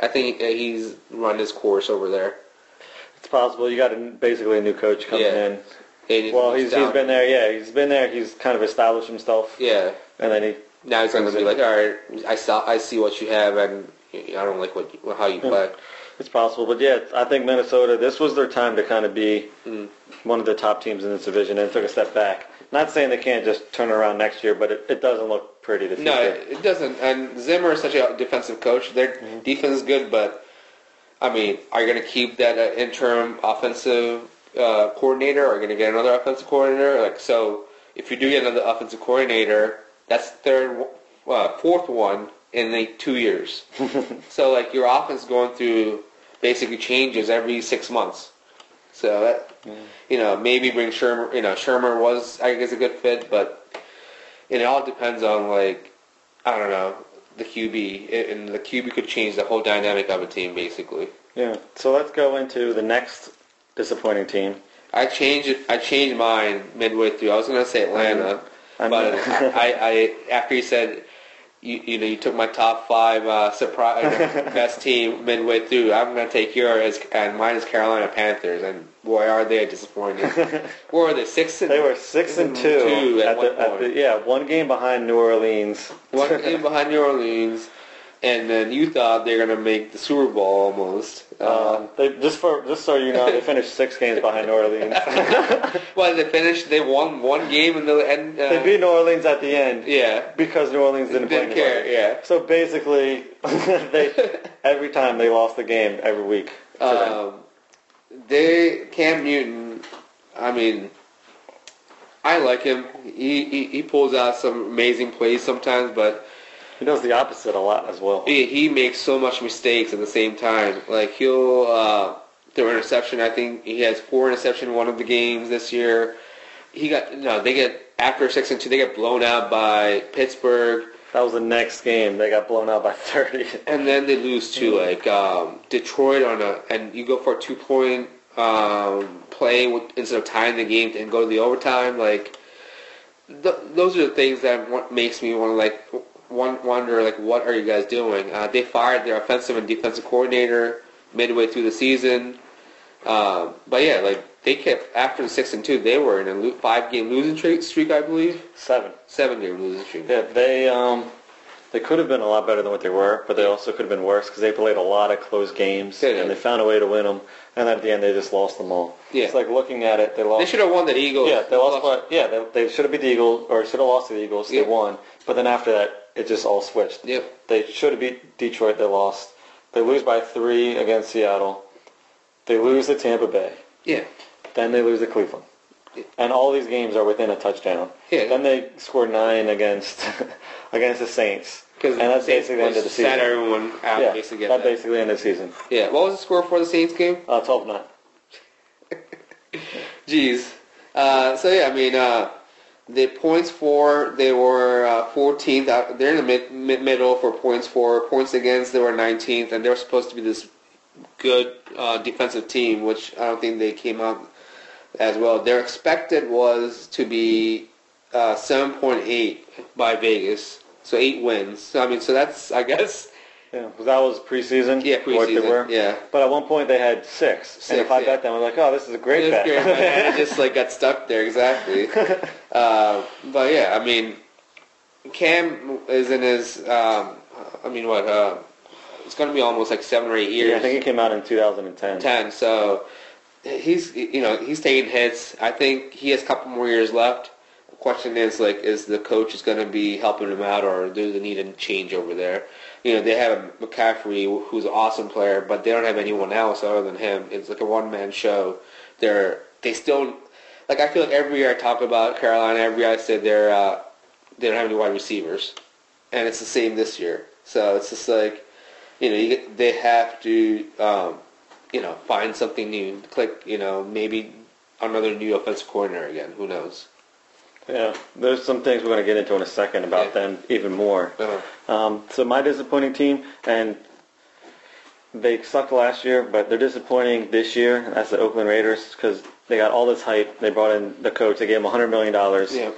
I think uh, he's run his course over there. It's possible. You got a, basically a new coach coming Yeah. in. And Well, he's, he's been there. Yeah, he's been there. He's kind of established himself, Yeah. and then he. Now he's going to be like, all right, I saw, I see what you have, and I don't like what how you play. It's possible, but yeah, I think Minnesota. This was their time to kind of be Mm. one of the top teams in this division, and took a step back. Not saying they can't just turn around next year, but it, it doesn't look pretty. The future. No, it it doesn't. And Zimmer is such a defensive coach. Their Mm-hmm. defense is good, but I mean, are you going to keep that uh, interim offensive uh, coordinator? Or are you going to get another offensive coordinator? Like, so if you do get another offensive coordinator, that's third, uh, fourth one in like two years. so like your offense going through basically changes every six months. So that you know maybe bring Shurmur. You know Shurmur was I guess a good fit, but it all depends on like I don't know the QB, and the QB could change the whole dynamic of a team basically. Yeah. So let's go into the next disappointing team. I changed. I changed mine midway through. I was gonna say Atlanta, I'm- but I, I after you said you, you know, you took my top five uh, surprise best team midway through. I'm going to take yours, and mine is Carolina Panthers, and boy, are they disappointing. Where are they? Six and They were six and two, Two at at, one the, at the yeah one game behind New Orleans. one game behind New Orleans, and then you thought they were going to make the Super Bowl almost. Uh, Um, they just for just so you know, they finished six games behind New Orleans. well, they finished. They won one game in the end. Uh, they beat New Orleans at the end Yeah, because New Orleans didn't, Didn't play care, anybody. yeah. So basically, they every time they lost the game every week. Um, they Cam Newton. I mean, I like him. He, he he pulls out some amazing plays sometimes, but he does the opposite a lot as well. he, he makes so much mistakes at the same time. Like he'll uh, throw interception. I think he has four interception in one of the games this year. He got no. They get after six and two. They get blown out by Pittsburgh. That was the next game. They got blown out by 30. And then they lose to like um, Detroit on a, and you go for a two point um, play with, instead of tying the game and go to the overtime. Like th- those are the things that makes me want to like wonder like what are you guys doing? Uh, they fired their offensive and defensive coordinator midway through the season. Um, but yeah, like they kept after the six and two, they were in a five game losing streak, streak, I believe, Seven. seven game losing streak. Yeah, they um, they could have been a lot better than what they were, but they also could have been worse because they played a lot of close games They did. and they found a way to win them. And at the end, they just lost them all. Yeah. It's like looking at it, they lost. They should have won the Eagles. Yeah, they lost. By, yeah, they, they should have beat the Eagles or should have lost to the Eagles. Yeah. They won, but then after that, it just all switched. Yep. They should have beat Detroit. They lost. They lose by three against Seattle. They lose to Tampa Bay. Yeah. Then they lose to Cleveland. Yeah. And all these games are within a touchdown. Yeah. Then they score nine against against the Saints. And that's basically the end of the season. Set everyone out yeah, basically. That that. basically ended the season. Yeah. What was the score for the Saints game? Uh, 12-9. Jeez. Uh, so yeah, I mean, uh, the points for they were uh, 14th. Out, they're in the mid, mid middle for points for points against. They were 19th, and they were supposed to be this good uh, defensive team, which I don't think they came out as well. Their expected was to be uh, 7.8 by Vegas, so eight wins. So I mean, so that's I guess Yeah, 'cause that was preseason. Yeah, What they preseason, were. yeah. But at one point they had six. and Six, if I yeah. bet them, I was like, oh, this is a great was bet. great, man. and just like got stuck there exactly. uh, but yeah, I mean, Cam is in his. Um, I mean, what? Uh, it's going to be almost like seven or eight years. yeah, I think it came out in 2010. ten. So he's you know he's taking hits. I think he has a couple more years left. The question is like, is the coach is going to be helping him out, or do they need a change over there? You know, they have McCaffrey, who's an awesome player, but they don't have anyone else other than him. It's like a one man show. They're they still like I feel like every year I talk about Carolina, every year I say they're uh, they don't have any wide receivers, and it's the same this year. So it's just like you know you, they have to um, you know find something new. Click you know maybe another new offensive coordinator again. Who knows? Yeah, there's some things we're going to get into in a second about Yeah. them even more. Uh, Um, so my disappointing team, and they sucked last year, but they're disappointing this year. That's the Oakland Raiders because they got all this hype. They brought in the coach. They gave him 100 million dollars, yeah.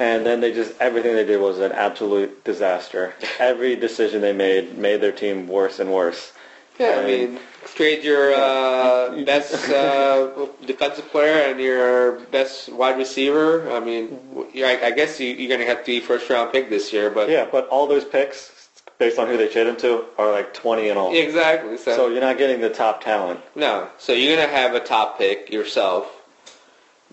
and then they just everything they did was an absolute disaster. Every decision they made made their team worse and worse. Yeah, I mean, trade your uh, best uh, defensive player and your best wide receiver. I mean, I, I guess you, you're going to have to be first round pick this year, but Yeah, but all those picks, based on who they traded them to, are like 20 and all. exactly. So, So you're not getting the top talent. no, so you're going to have a top pick yourself,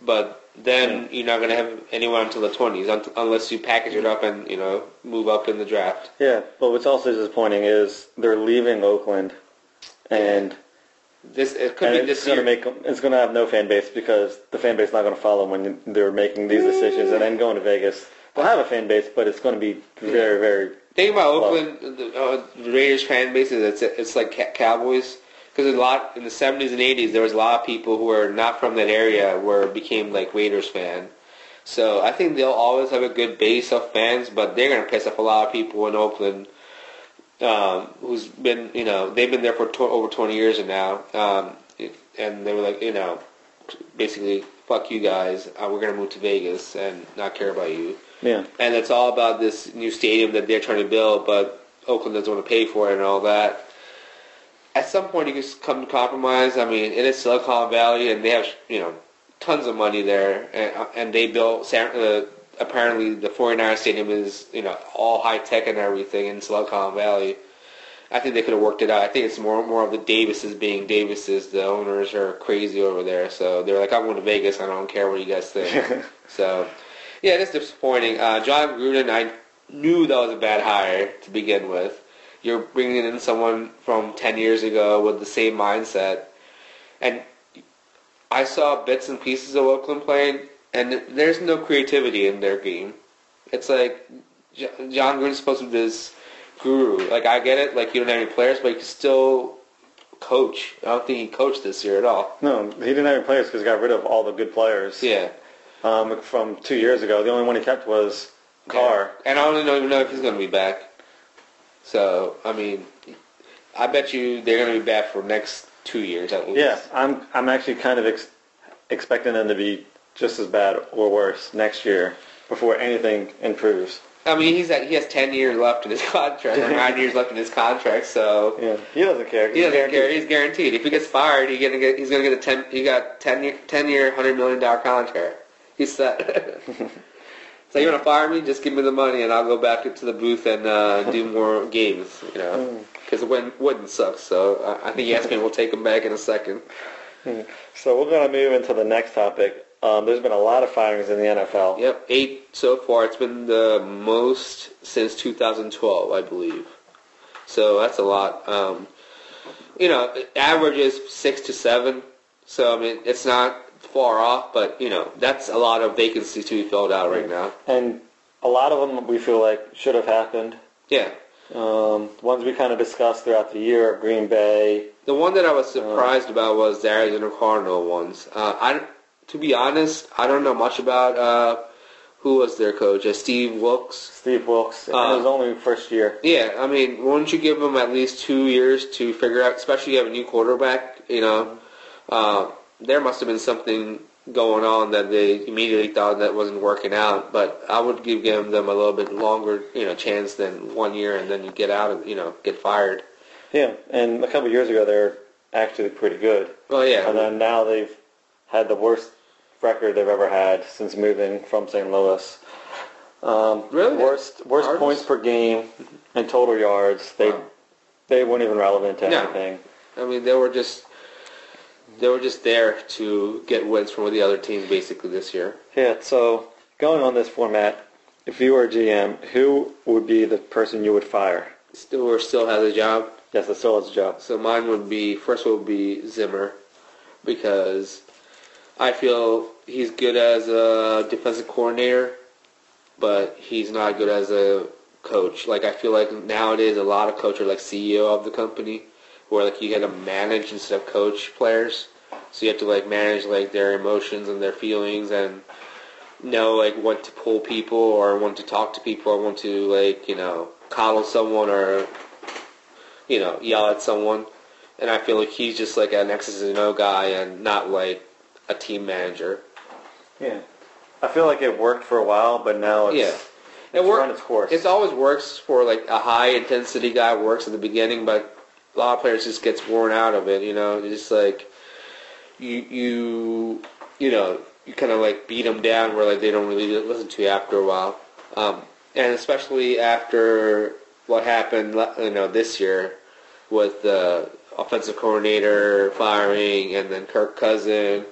but then you're not going to have anyone until the 20s un- unless you package it up and you know move up in the draft. Yeah, but what's also disappointing is they're leaving Oakland, and This it could and be it's this year. to make it's going to have no fan base because the fan base is not going to follow them when they're making these decisions and then going to Vegas. They'll have a fan base, but it's going to be very, very. thing about Well- Oakland, the, uh, the Raiders fan base is it's, it's like Cowboys because a lot in the 70s and 80s there was a lot of people who were not from that area where became like Raiders fan. So I think they'll always have a good base of fans, but they're gonna piss off a lot of people in Oakland. Um, who's been you know they've been there for tw- over 20 years and now, um, and they were like you know basically fuck you guys, uh, we're gonna move to Vegas and not care about you. Yeah. and it's all about this new stadium that they're trying to build, but Oakland doesn't want to pay for it and all that. At some point, you just come to compromise. I mean, it is Silicon Valley, and they have you know tons of money there, and, and they built San, uh, apparently the 49ers stadium is you know all high tech and everything in Silicon Valley. I think they could have worked it out. I think it's more more of the Davises being Davises. The owners are crazy over there, so they're like, I'm going to Vegas. I don't care what you guys think. so, yeah, it's disappointing. Uh, Jon Gruden, I knew that was a bad hire to begin with. You're bringing in someone from 10 years ago with the same mindset. And I saw bits and pieces of Oakland playing, and there's no creativity in their game. It's like Jon Gruden's supposed to be this guru. Like, I get it, like, you don't have any players, but you can still coach. I don't think he coached this year at all. No, he didn't have any players because he got rid of all the good players. Yeah. Um, from two years ago, the only one he kept was Carr. And I don't even know if he's going to be back. So, I mean, I bet you they're going to be back for next two years at least. Yeah, I'm I'm actually kind of ex- expecting them to be just as bad or worse next year before anything improves. I mean, he's at, he has 10 years left in his contract, or 9 years left in his contract, so Yeah, he doesn't care. he He's doesn't guaranteed. care. He's guaranteed. If he gets fired, he's going to get he's going to get a 10 he got 10 year 10 year 100 million dollar contract. He's set. so you want to fire me? Just give me the money and I'll go back into the booth and uh, do more games, you know. Because Witten, Witten sucks, so I, I think ESPN will take him back in a second. So we're going to move into the next topic. Um, there's been a lot of firings in the NFL. Yep, eight so far. It's been the most since 2012, I believe. So that's a lot. Um, you know, average is six to seven. So I mean, it's not far off, but you know, that's a lot of vacancies to be filled out right now. And a lot of them we feel like should have happened. Yeah, Um, ones we kind of discussed throughout the year, at Green Bay. the one that I was surprised about was the Arizona Cardinal ones. Uh, I, to be honest, I don't know much about uh, who was their coach. Uh, Steve Wilkes. Steve Wilkes. Uh, it was only first year. Yeah, I mean, wouldn't you give them at least two years to figure out, especially you have a new quarterback, you know? Uh, there must have been something going on that they immediately thought that wasn't working out, but I would give them them a little bit longer, you know, chance than one year and then you get out of, you know, get fired. Yeah, and a couple years ago they were actually pretty good. Well, yeah. And then now they've had the worst record they've ever had since moving from St. Louis. Um, Really? Worst worst Hardest? points per game and total yards. They Wow. they weren't even relevant to No. anything. I mean, they were just they were just there to get wins from the other teams basically this year. Yeah. So going on this format, if you were a GM, who would be the person you would fire? Still, still has a job. Yes, that still has a job. So mine would be first would be Zimmer because I feel he's good as a defensive coordinator, but he's not good as a coach. Like I feel like nowadays a lot of coaches are like CEO of the company, where like you got to manage instead of coach players. So you have to like manage like their emotions and their feelings and know like when to pull people or when to talk to people or when to like you know coddle someone or you know yell at someone. And I feel like he's just like an X's and O guy and not like a team manager. Yeah. I feel like it worked for a while, but now it's Yeah. it's work- run its course. It always works for like a high intensity guy works at the beginning, but a lot of players just gets worn out of it. You know, it's just like you you you know you kind of like beat them down where like they don't really listen to you after a while, um, and especially after what happened you know this year with the offensive coordinator firing and then Kirk Cousin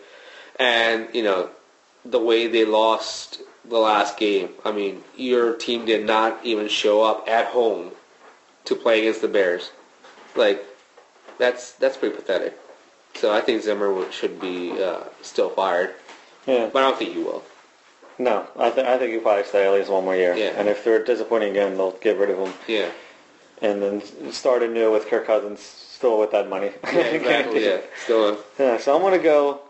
and you know the way they lost the last game. I mean, your team did not even show up at home to play against the Bears. Like, that's that's pretty pathetic. So I think Zimmer should be uh, still fired, yeah. but I don't think he will. No, I, th- I think he'll probably stay at least one more year. Yeah. And if they're disappointing again, they'll get rid of him. Yeah, And then start anew with Kirk Cousins still with that money. yeah, exactly. yeah, still. A, Yeah, so I'm going to go.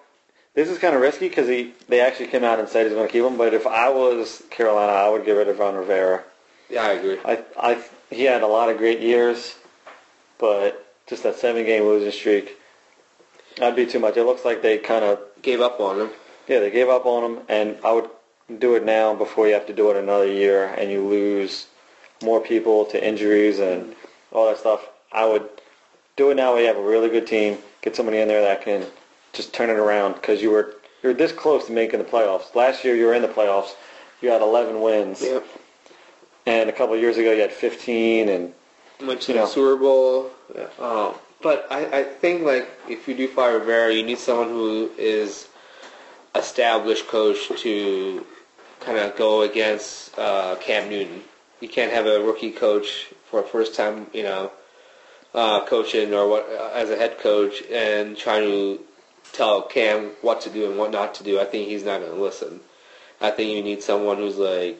This is kind of risky because he they actually came out and said he's going to keep him. But if I was Carolina, I would get rid of Ron Rivera. yeah, I agree. I, I, he had a lot of great years, but just that seven game losing streak, that'd be too much. It looks like they kind of Gave up on him. yeah they gave up on him, and I would do it now before you have to do it another year and you lose more people to injuries and all that stuff. I would do it now. We have a really good team. Get somebody in there that can just turn it around because you were you're this close to making the playoffs. Last year you were in the playoffs. You had 11 wins, Yep. and a couple of years ago you had 15. And Went to You know. Super Bowl. Yeah. Um, but I, I think like if you do fire Rivera, you need someone who is established coach to kind of go against uh, Cam Newton. You can't have a rookie coach for a first time, you know, uh, coaching or what as a head coach and trying to tell Cam what to do and what not to do. I think he's not going to listen. I think you need someone who's like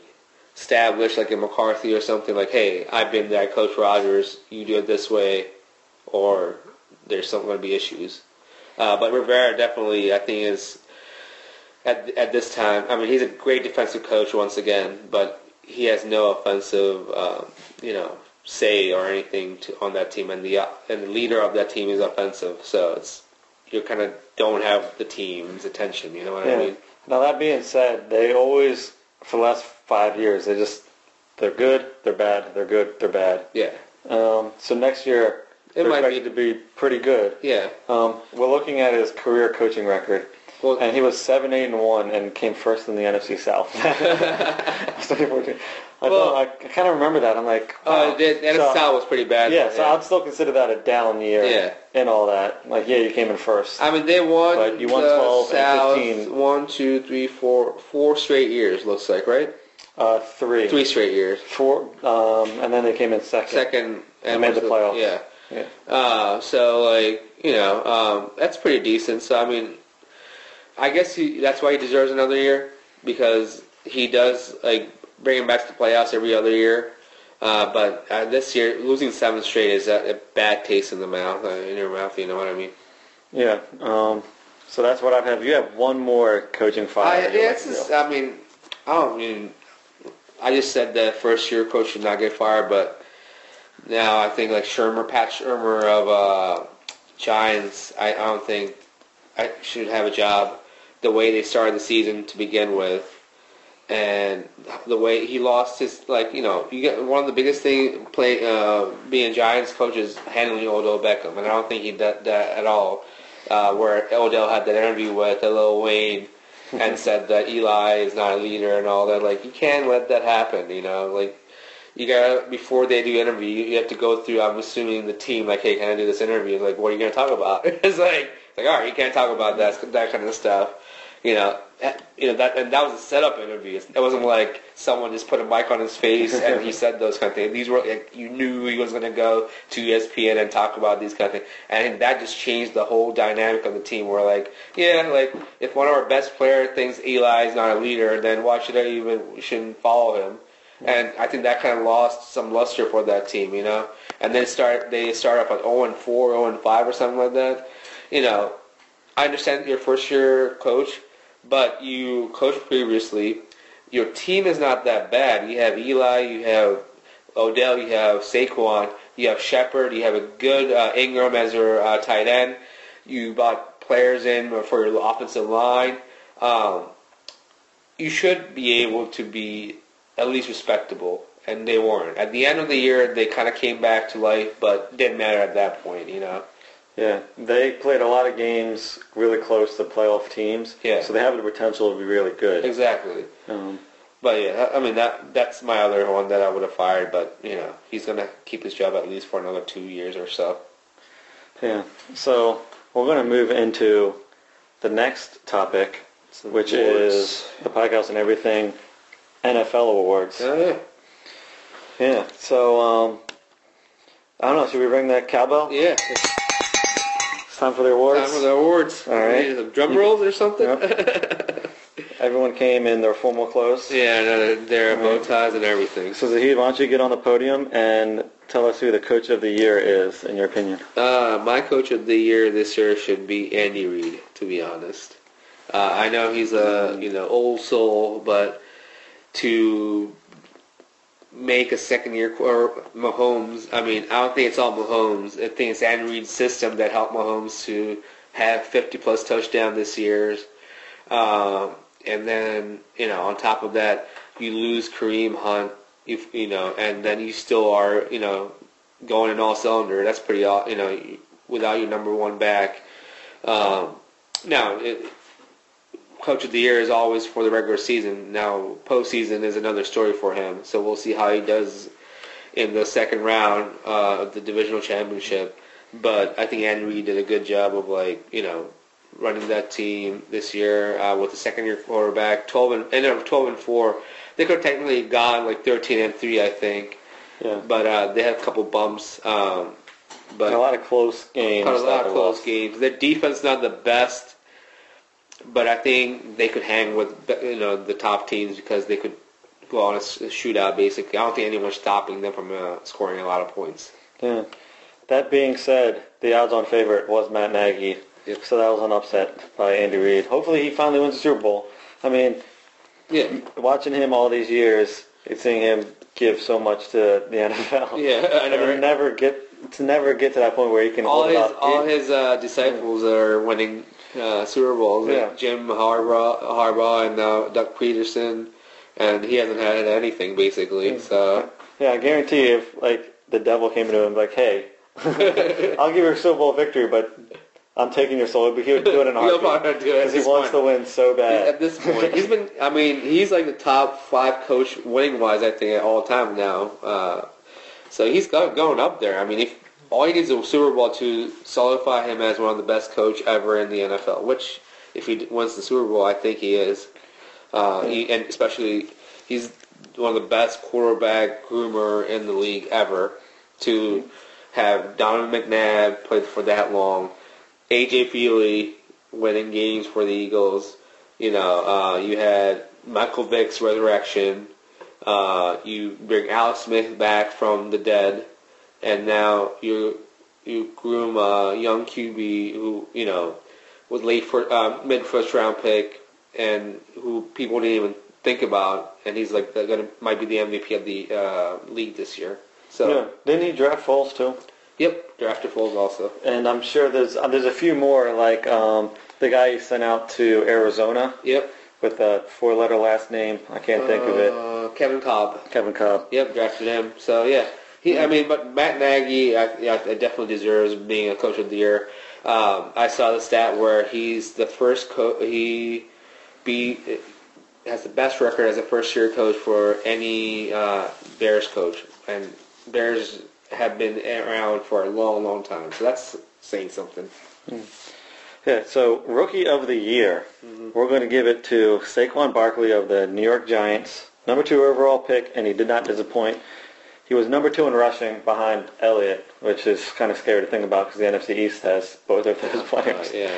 established, like a McCarthy or something. Like, hey, I've been there, Coach Rodgers. You do it this way, or there's some going to be issues. Uh, but Rivera definitely, I think, is at at this time. I mean, he's a great defensive coach once again, but he has no offensive, um, you know, say or anything to, on that team, and the and the leader of that team is offensive. So it's you kind of don't have the team's attention. You know what I mean? Now that being said, they always for the last five years they just they're good, they're bad, they're good, they're bad. Yeah, Um, so next year It might expected to be pretty good. yeah. Um, we're looking at his career coaching record, Well, and he was seven, eight, and one, and came first in the NFC South. So people were- I, Well- I kind of remember that. I'm like, uh, wow. the, the So- NFL was pretty bad. Yeah, so I'd still consider that a down year. Yeah. And all that. Like, yeah, you came in first. I mean, they won. But you won the 12 and South 15. One, two, three, four, four straight years. Looks like right. Uh, three. Three straight years. Four. Um, and then they came in second. Second and made the playoffs. Yeah. Yeah. Uh, so like you know, um, that's pretty decent. So I mean, I guess he, that's why he deserves another year because he does like bring him back to the playoffs every other year. Uh, but uh, this year, losing seven straight is a, a bad taste in the mouth, uh, in your mouth. You know what I mean? Yeah. Um, so that's what I have. You have one more coaching fire. I, yeah, like just. I mean, I don't mean. I just said that first year coach should not get fired, but now I think like Shurmur, Pat Shurmur of uh, Giants, I, I don't think I should have a job. The way they started the season to begin with, and the way he lost his like you know you get one of the biggest thing play uh, being Giants coach is handling Odell Beckham, and I don't think he did that at all. Uh, where Odell had that interview with Lil Wayne and said that Eli is not a leader and all that. Like you can't let that happen. You know, like you got to before they do interview, you have to go through. I'm assuming the team like, hey, can I do this interview? Like, what are you to talk about? it's like, it's like, all right, you can't talk about that that kind of stuff. You know, you know that, and that was a setup interview. It wasn't like someone just put a mic on his face and he said those kind of things. These were like, you knew he was going to go to ESPN and talk about these kind of things, and that just changed the whole dynamic of the team. Where like, yeah, like if one of our best player thinks Eli is not a leader, then why should I even shouldn't follow him? And I think that kind of lost some luster for that team, you know. And then start they start off like 0 and 4, 0 and 5 or something like that. You know, I understand your first year coach, but you coached previously. Your team is not that bad. You have Eli, you have Odell, you have Saquon, you have Shepard, you have a good uh, Engram as your uh, tight end. You brought players in for your offensive line. Um, you should be able to be at least respectable, and they weren't. At the end of the year, they kind of came back to life, but didn't matter at that point, you know. Yeah, they played a lot of games really close to playoff teams. Yeah. So they have the potential to be really good. Exactly. Um, But yeah, I mean that that's my other one that I would have fired, but you know he's gonna keep his job at least for another two years or so. yeah. So we're going to move into the next topic, which is the podcast on everything NFL awards. Oh, yeah. Yeah. So um, I don't know. Should we ring that cowbell? Yeah. Time for the awards. Time for the awards. All right. Need some drum rolls or something. Everyone came in their formal clothes. yeah, no, their bow ties and everything. So Zahid, why don't you get on the podium and tell us who the coach of the year is, in your opinion? Uh, my coach of the year this year should be Andy Reid, to be honest. Uh, I know he's a you know old soul, but to make a second year or Mahomes, I mean, I don't think it's all Mahomes. I think it's Andy Reid's system that helped Mahomes to have 50 plus touchdown this year. Um, and then you know on top of that you lose Kareem Hunt, you you know, and then you still are you know going in all cylinder. That's pretty you know without your number one back. Um, now, it, coach of the year is always for the regular season. Now, postseason is another story for him. So we'll see how he does in the second round uh, of the divisional championship. But I think Andy Reid did a good job of like you know running that team this year uh, with the second year quarterback. Twelve and ended up twelve and four. They could have technically gone like thirteen and three, I think. Yeah. But uh, they had a couple bumps. Um, but And a lot of close games. a lot of close lost. games. Their defense not the best, but I think they could hang with you know the top teams because they could go on a shootout. Basically, I don't think anyone's stopping them from uh, scoring a lot of points. Yeah. That being said, the odds-on favorite was Matt Nagy, Yep. so that was an upset by Andy Reid. Hopefully, he finally wins the Super Bowl. I mean, Yeah, watching him all these years, and seeing him give so much to the NFL. yeah. I And never. never get to never get to that point where he can all his all his uh, disciples are winning uh, Super Bowls. like Jim Harbaugh, Harbaugh, and uh, Doug Pederson, and he hasn't had anything basically. So yeah, I guarantee if like the devil came to him like, hey, I'll give you a Super Bowl victory, but I'm taking your soul. But he would do it in a heartbeat probably do it at because he wants point. to win so bad. At this point, he's been. I mean, he's like the top five coach winning wise. I think at all time now. Uh, so he's got, going up there. I mean, if all he needs is a Super Bowl to solidify him as one of the best coach ever in the NFL. Which, if he wins the Super Bowl, I think he is. Uh, he, and especially, he's one of the best quarterback groomer in the league ever. To have Donovan McNabb played for that long, AJ Feeley winning games for the Eagles. You know, uh, you had Michael Vick's resurrection. Uh, you bring Alex Smith back from the dead, and now you you groom a young QB who you know was late for uh, mid first round pick, and who people didn't even think about, and he's like gonna might be the MVP of the uh, league this year. So, yeah. Didn't he draft Foles too? yep, drafted Foles also. And I'm sure there's uh, there's a few more like um, the guy you sent out to Arizona Yep, with a four-letter last name. I can't think of it. Uh, Kevin Kolb. Kevin Kolb. Yep, drafted him. So yeah, he. I mean, but Matt Nagy, I, yeah, I definitely deserves being a coach of the year. Um, I saw the stat where he's the first co- he be has the best record as a first year coach for any uh, Bears coach, and Bears have been around for a long, long time. So that's saying something. Yeah, so rookie of the year, we're going to give it to Saquon Barkley of the New York Giants, number two overall pick, and he did not disappoint. He was number two in rushing behind Elliott, which is kind of scary to think about because the NFC East has both of those Uh, players. yeah.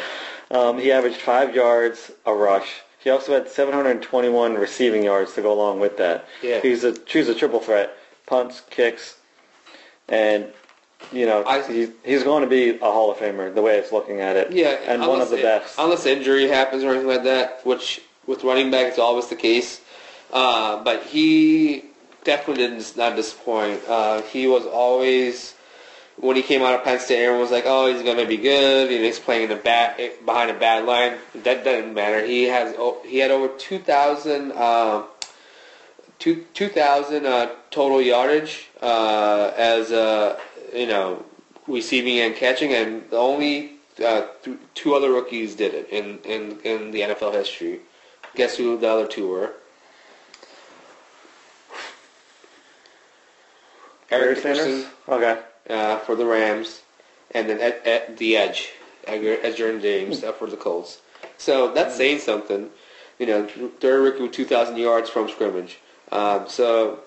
Um, he averaged five yards a rush. He also had 721 receiving yards to go along with that. Yeah. He's a choose a triple threat: punts, kicks, and you know I- he's, he's going to be a Hall of Famer the way it's looking at it. Yeah, and one of the best. Unless injury happens or anything like that, which with running back is always the case. Uh, but he definitely didn't not disappoint. Uh, he was always when he came out of Penn State, everyone was like, "Oh, he's going to be good." He's playing in bad behind a bad line. That doesn't matter. He has he had over two thousand. Uh, Two, 2,000 uh, total yardage uh, as uh, you know receiving and catching, and the only uh, th- two other rookies did it in, in, in the NFL history. Guess who the other two were? Eric Sanders? Okay. uh, for the Rams, and then at, at the edge, Edgerrin James uh, for the Colts. So that's saying something. You know, third rookie with 2,000 yards from scrimmage. Um, so,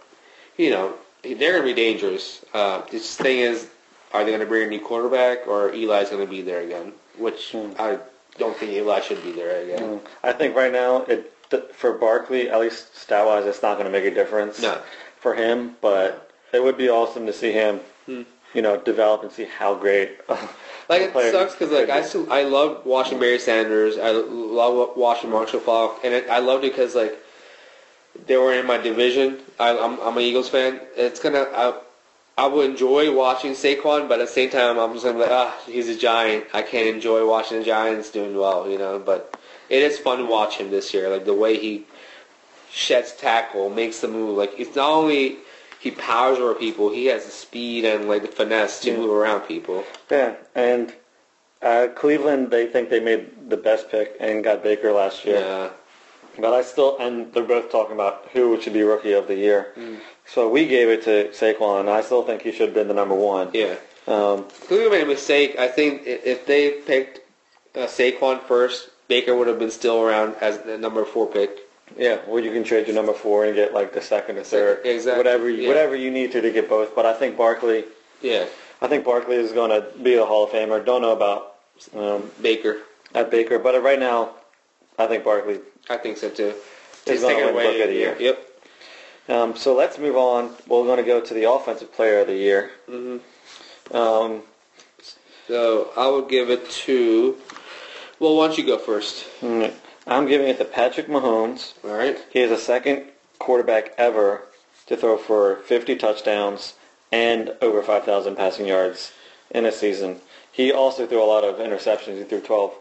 you know, they're going to be dangerous. Uh, this thing is, are they going to bring a new quarterback, or Eli's going to be there again? Which I don't think Eli should be there again. I think right now, it for Barkley, at least stat wise, it's not going to make a difference No. for him. But it would be awesome to see him, you know, develop and see how great. Like it sucks because like I still I love watching Barry Sanders. I love watching Marshall Faulk, and it, I loved it because like they were in my division. I, I'm I'm an Eagles fan. It's gonna I, I would enjoy watching Saquon, but at the same time I'm just gonna be like ah he's a Giant. I can't enjoy watching the Giants doing well, you know. But it is fun to watch him this year. Like the way he sheds tackle, makes the move. Like it's not only he powers over people, he has the speed and like the finesse to Yeah. move around people. Yeah, and uh, Cleveland, they think they made the best pick and got Baker last year. Yeah. But I still, and they're both talking about who should be rookie of the year. Mm. So we gave it to Saquon. and I still think he should have been the number one. Yeah. Um, Cleveland made a mistake. I think if they picked uh, Saquon first, Baker would have been still around as the number four pick. Yeah, well, you can trade your number four and get like the second or third, Exactly, whatever, you yeah. whatever you need to to get both. But I think Barkley, Yeah. I think Barkley is going to be a Hall of Famer. Don't know about um, Baker. at Baker, but right now, I think Barkley. I think so too. He's Just gonna win away. Book of the Year. Yep. Um, so let's move on. We're going to go to the Offensive Player of the Year. Mm-hmm. Um, So I would give it to. Well, why don't you go first? mm, I'm giving it to Patrick Mahomes. All right. He is the second quarterback ever to throw for 50 touchdowns and over 5,000 passing yards in a season. He also threw a lot of interceptions. He threw 12.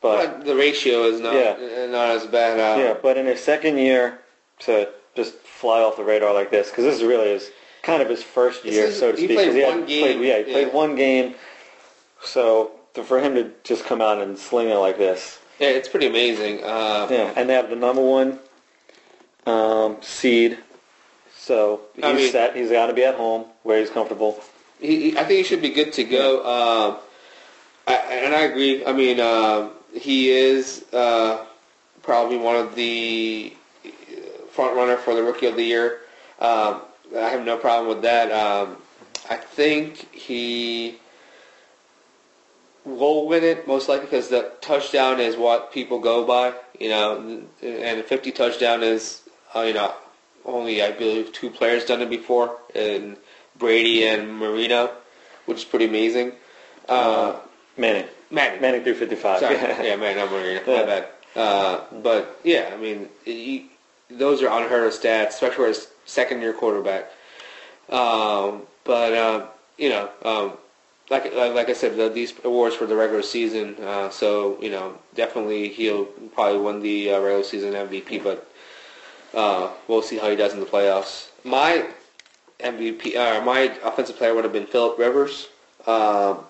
But the ratio is not Yeah. not as bad. Uh, yeah, but in his second year to just fly off the radar like this, because this really is kind of his first year, is- so to he speak. played he one game, Played, yeah, he played yeah. one game. So to, for him to just come out and sling it like this, Yeah, it's pretty amazing. Uh, Yeah, and they have the number one um, seed. So he's I mean- set. He's got to be at home where he's comfortable. he, he- I think he should be good to go. Um, I, and I agree. I mean, uh, he is uh, probably one of the front runner for the rookie of the year. Um, I have no problem with that. Um, I think he will win it most likely because the touchdown is what people go by. You know, and 50 touchdown is uh, you know only I believe two players done it before, and Brady and Marino, which is pretty amazing. Uh, Manning. Manning. Manning through 55. Sorry, yeah, man, not Marino. Yeah. My bad. Uh, but yeah, I mean, those are unheard of stats, especially for his second year quarterback. Um, but uh, you know, um, like, like I said, the, these awards for the regular season. Uh, so you know, definitely he'll probably win the uh, regular season MVP. But uh, we'll see how he does in the playoffs. My MVP, uh, my offensive player would have been Philip Rivers. Um,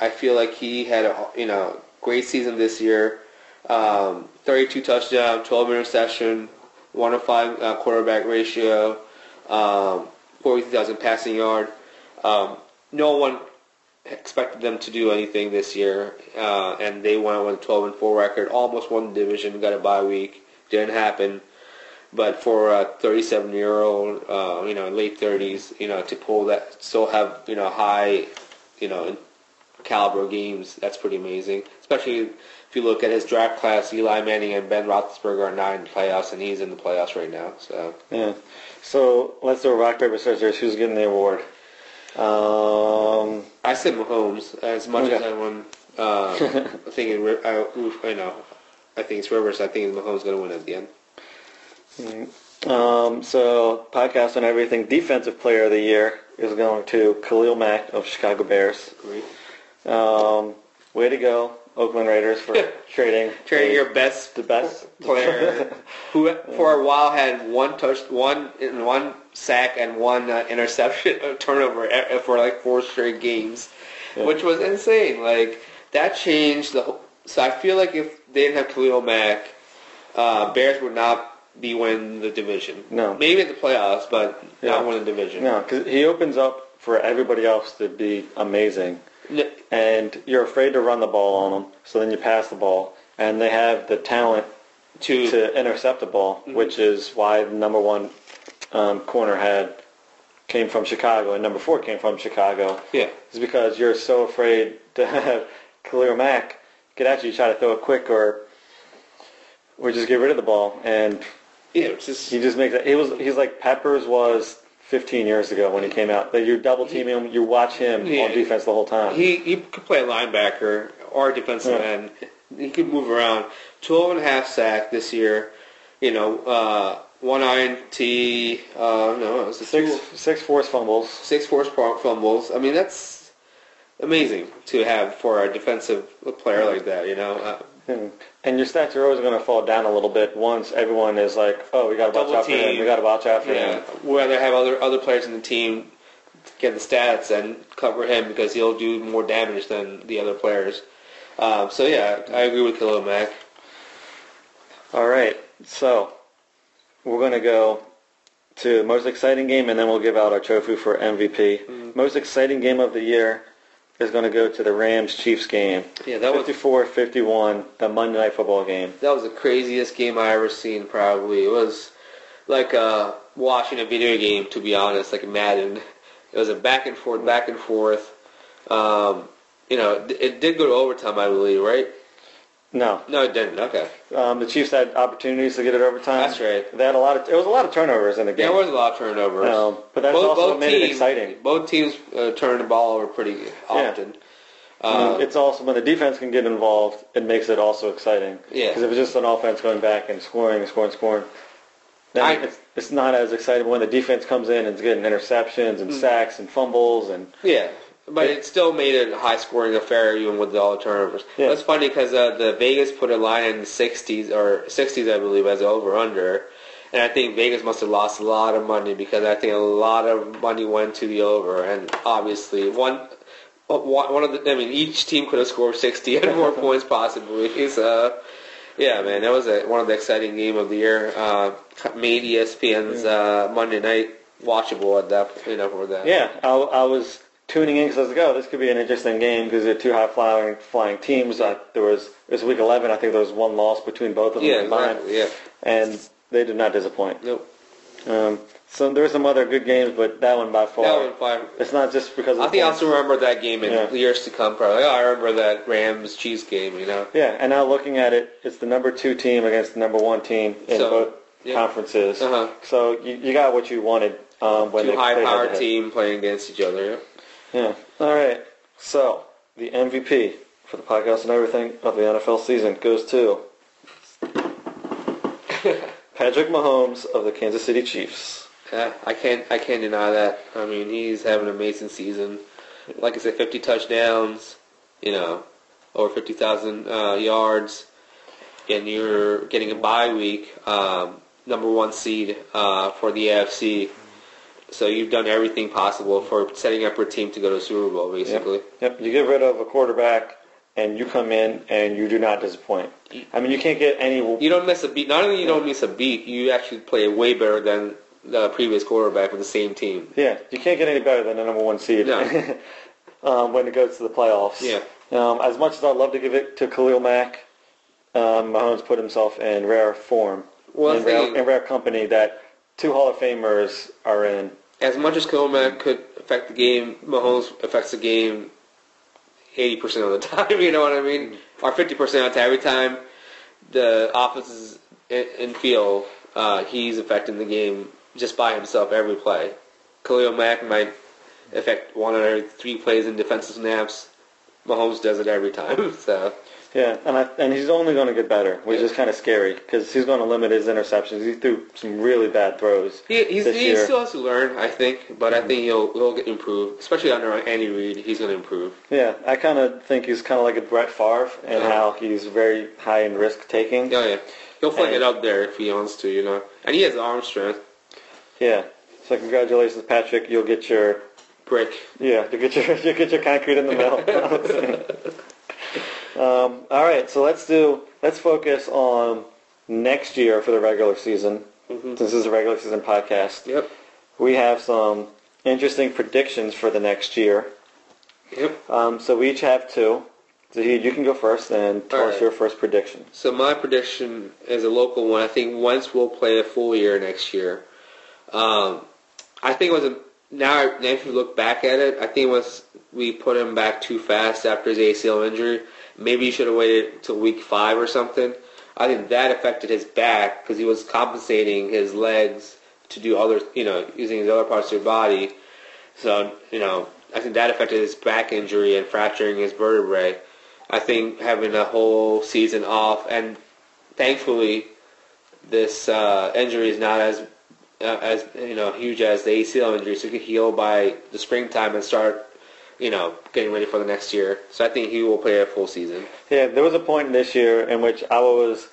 I feel like he had a you know great season this year. Um, 32 touchdown, 12 interception, one to five uh, quarterback ratio, um, 40,000 passing yard. Um, no one expected them to do anything this year, uh, and they went with a 12 and 4 record. Almost won the division, got a bye week. Didn't happen. But for a 37 year old, uh, you know, late 30s, you know, to pull that, still have you know high, you know, caliber games, that's pretty amazing. Especially if you look at his draft class, Eli Manning and Ben Roethlisberger are not in the playoffs, and he's in the playoffs right now. So Yeah. So let's do a rock, paper, scissors. Who's getting the award? Um, I said Mahomes as much as I won. Uh, I think it, Ri- I, I know. I think it's Rivers. I think Mahomes going to win at the end. um, so podcast on everything. Defensive player of the year is going to Khalil Mack of Chicago Bears. Um, way to go, Oakland Raiders, for trading Trading your best the best player, who for a while had one touch, one in one sack and one uh, interception uh, turnover for like four straight games, Yeah. which was insane. Like that changed the. whole... So I feel like if they didn't have Khalil Mack, uh, Bears would not be winning the division. No. maybe in the playoffs, but Yeah. not win the division. No, because he opens up for everybody else to be amazing, and you're afraid to run the ball on them, so then you pass the ball, and they have the talent to to intercept the ball, Mm-hmm. which is why the number one um, corner had came from Chicago, and number four came from Chicago. yeah. Is because you're so afraid to have Khalil Mack get at you, try to throw it quick, or or just get rid of the ball, and Yeah, it's just he just makes it. He was he's like Peppers was 15 years ago when he came out. That you double team him, you watch him Yeah. on defense the whole time. He he could play linebacker or defensive Yeah. end. He could move around. 12 and a half sack this year. You know, uh, one INT. Uh, no, it was a six two- six forced fumbles. six forced fumbles. I mean, that's amazing to have for a defensive player like that. You know, uh. And your stats are always going to fall down a little bit once everyone is like, oh, we got to watch out for him. We got to watch out for Yeah, him. whether have other other players in the team get the stats and cover him because he'll do more damage than the other players. Um, so yeah, I agree with Khalil Mack. All right, so we're going to go to most exciting game, and then we'll give out our trophy for MVP. Mm-hmm. Most exciting game of the year is going to go to the Rams-Chiefs game. Yeah, that was 54-51, the Monday Night Football game. that was the craziest game I ever seen. Probably it was like uh, watching a video game. To be honest, like Madden. It was a back and forth, back and forth. Um, you know, it, it did go to overtime, I believe, right? No, No, it didn't. Okay. um, the Chiefs had opportunities to get it overtime. That's right. They had a lot of. It was a lot of turnovers in the game. There was a lot of turnovers. Um, but that's also what made it exciting. Both teams uh, turned the ball over pretty often. Uh, Um, it's also when the defense can get involved, it makes it also exciting. Yeah. Because if it's just an offense going back and scoring and scoring, scoring, then I- it's, it's not as exciting when the defense comes in and is getting interceptions and sacks and fumbles and yeah, but it still made it a high-scoring affair even with all the turnovers. Yeah. It's funny because uh, the Vegas put a line in the 60s or 60s, I believe, as over/under, and I think Vegas must have lost a lot of money because I think a lot of money went to the over, and obviously one. One one of the, I mean, each team could have scored 60 and more points possibly. So, yeah, man, that was a, one of the exciting game of the year. Uh, made ESPN's uh, Monday night watchable at that, you know, for that. yeah, I, I was tuning in because I was like, oh, this could be an interesting game because they're two high flying flying teams. Uh, there was it was week 11. I think there was one loss between both of them Yeah, exactly. Yeah. and they did not disappoint. Nope. Um, so there were some other good games, but that one by far. That was fine. It's not just because of I think I also remember that game in Yeah. years to come. Probably, oh, I remember that Rams Chiefs game. You know, Yeah, and now looking at it, it's the number two team against the number one team in So, both yeah. conferences. Uh-huh. So you, you got what you wanted um, when two high head-to-head. team playing against each other. Yeah. All right. So the MVP for the podcast and everything of the NFL season goes to Patrick Mahomes of the Kansas City Chiefs. Yeah, I can't I can't deny that. I mean, he's having an amazing season. Like I said, 50 touchdowns. You know, over 50,000 uh, yards, and you're getting a bye week. Um, number one seed uh, for the AFC. So you've done everything possible for setting up your team to go to the Super Bowl, basically. Yep. You get rid of a quarterback, and you come in and you do not disappoint. I mean, you can't get any. You don't miss a beat. Not only you don't miss a beat, you actually play way better than the previous quarterback with the same team. Yeah, you can't get any better than the number one seed No. um, when it goes to the playoffs. Yeah. Um, as much as I'd love to give it to Khalil Mack, um, Mahomes put himself in rare form, Well, in, rare, in rare company that two Hall of Famers are in. As much as Coleman could affect the game, Mahomes affects the game 80% of the time, you know what I mean? Or 50% of the time. Every time the offense is in, in field, uh, he's affecting the game just by himself every play. Khalil Mack might affect one or three plays in defensive snaps. Mahomes does it every time. So Yeah, and I, and he's only going to get better, which Yeah. is kind of scary because he's going to limit his interceptions. He threw some really bad throws he, he's, he still has to learn, I think, but I mm-hmm. think he'll he'll get improved, especially under Andy Reid. He's going to improve. yeah, I kind of think he's kind of like a Brett Favre and Yeah. Uh-huh. how he's very high in risk taking. Oh yeah, he'll fling And- it up there if he wants to, you know. And he has arm strength. Yeah. So congratulations, Patrick. You'll get your Brick. Yeah, you get your you get your concrete in the middle. um, all right, so let's do let's focus on next year for the regular season. Since this is a regular season podcast, Yep. we have some interesting predictions for the next year. Yep. Um, so we each have two. Zahid, you can go first and tell All us your first prediction. So my prediction is a local one. I think Wentz will play a full year next year. Um, I think it was a now. Now if you look back at it, I think once we put him back too fast after his ACL injury. Maybe he should have waited till week five or something. I think that affected his back because he was compensating his legs to do other, you know, using his other parts of his body. So, you know, I think that affected his back injury and fracturing his vertebrae. I think having a whole season off, and thankfully, this uh, injury is not as uh, as you know huge as the ACL injury, so he can heal by the springtime and start you know, getting ready for the next year. So I think he will play a full season. Yeah, there was a point this year in which I was,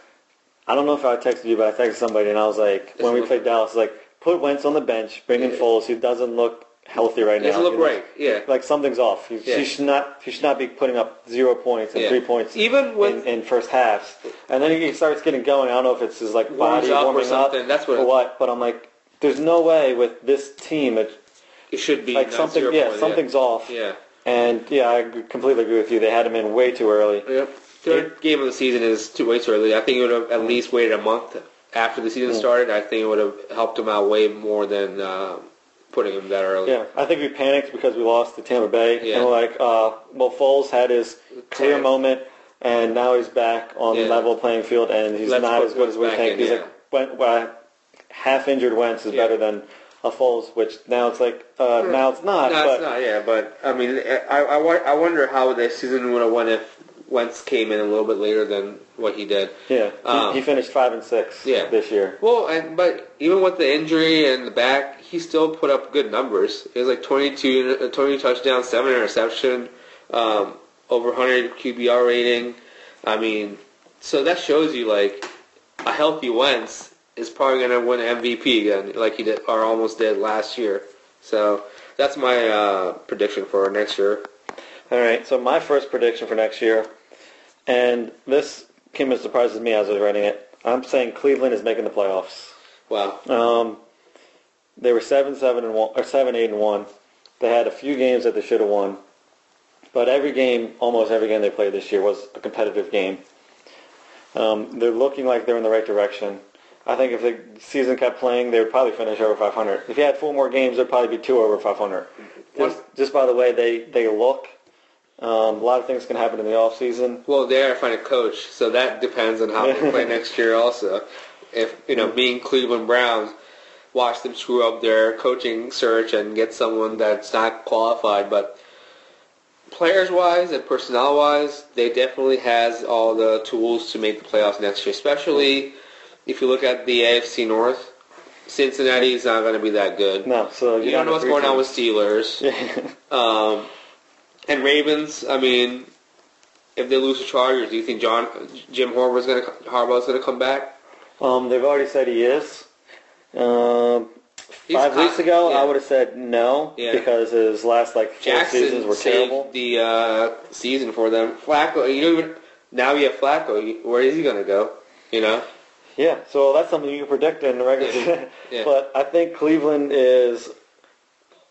I don't know if I texted you, but I texted somebody and I was like, when we played Dallas, like, put Wentz on the bench, bring in Yeah. Foles, who doesn't look healthy right He now. doesn't look He looks- right. Yeah. Like something's off. He, Yeah. he should not. He should not be putting up zero points and Yeah. three points Even when- in, in first halves. And then he starts getting going. I don't know if it's his like body up or warming up something. That's what- or what. But I'm like, there's no way with this team. It should be like not something. zero Yeah, point, something's off. Yeah. And yeah, I completely agree with you. They had him in way too early. Yep. Third game of the season is too way too early. I think it would have at least waited a month after the season started. I think it would have helped him out way more than uh, putting him that early. Yeah, I think we panicked because we lost to Tampa Bay, Yeah. and we're like, uh, well, Foles had his clear Yeah. moment, and now he's back on the level playing field, and he's Let's not put as good as we Wentz think. in, he's yeah. like, Wen- well, half injured Wentz is Yeah. better than a Foles, which now it's like, uh, now it's not. No, but it's not. Yeah, but I mean, I, I, I wonder how the season would have went if Wentz came in a little bit later than what he did. yeah, he, Um, he finished five and six yeah. this year. Well, and but even with the injury and the back, he still put up good numbers. It was like 22, uh, 20 touchdowns, seven interception, um, over 100 QBR rating. I mean, so that shows you like a healthy Wentz is probably going to win MVP again, like he did or almost did last year. So that's my uh, prediction for next year. All right, so my first prediction for next year, and this came as surprises me as I was writing it. I'm saying Cleveland is making the playoffs. Wow. Um, they were seven, seven, and one, or seven, eight, and one. They had a few games that they should have won, but every game, almost every game they played this year was a competitive game. Um, they're looking like they're in the right direction. I think if the season kept playing, they would probably finish over 500. If you had four more games, there'd probably be two over 500. Just, just by the way they, they look, um, a lot of things can happen in the off season. Well, they are find a coach, so that depends on how they play next year. Also, if you know, being Cleveland Browns, watch them screw up their coaching search and get someone that's not qualified. But players wise and personnel wise, they definitely has all the tools to make the playoffs next year. Especially if you look at the AFC North, Cincinnati's not going to be that good. No, so You don't know what's going on with Steelers. Um, and Ravens, I mean, if they lose to Chargers, do you think John Jim Harbaugh's going to Harbaugh's going to come back? Um, they've already said he is. Um, five weeks ago, yeah. I would have said no Yeah. because his last like four Jackson seasons were terrible. the uh, season for them. Flacco, you know, now you have Flacco. Where is he going to go? You know, Yeah, so that's something you can predict in the regular Yeah. season. But I think Cleveland is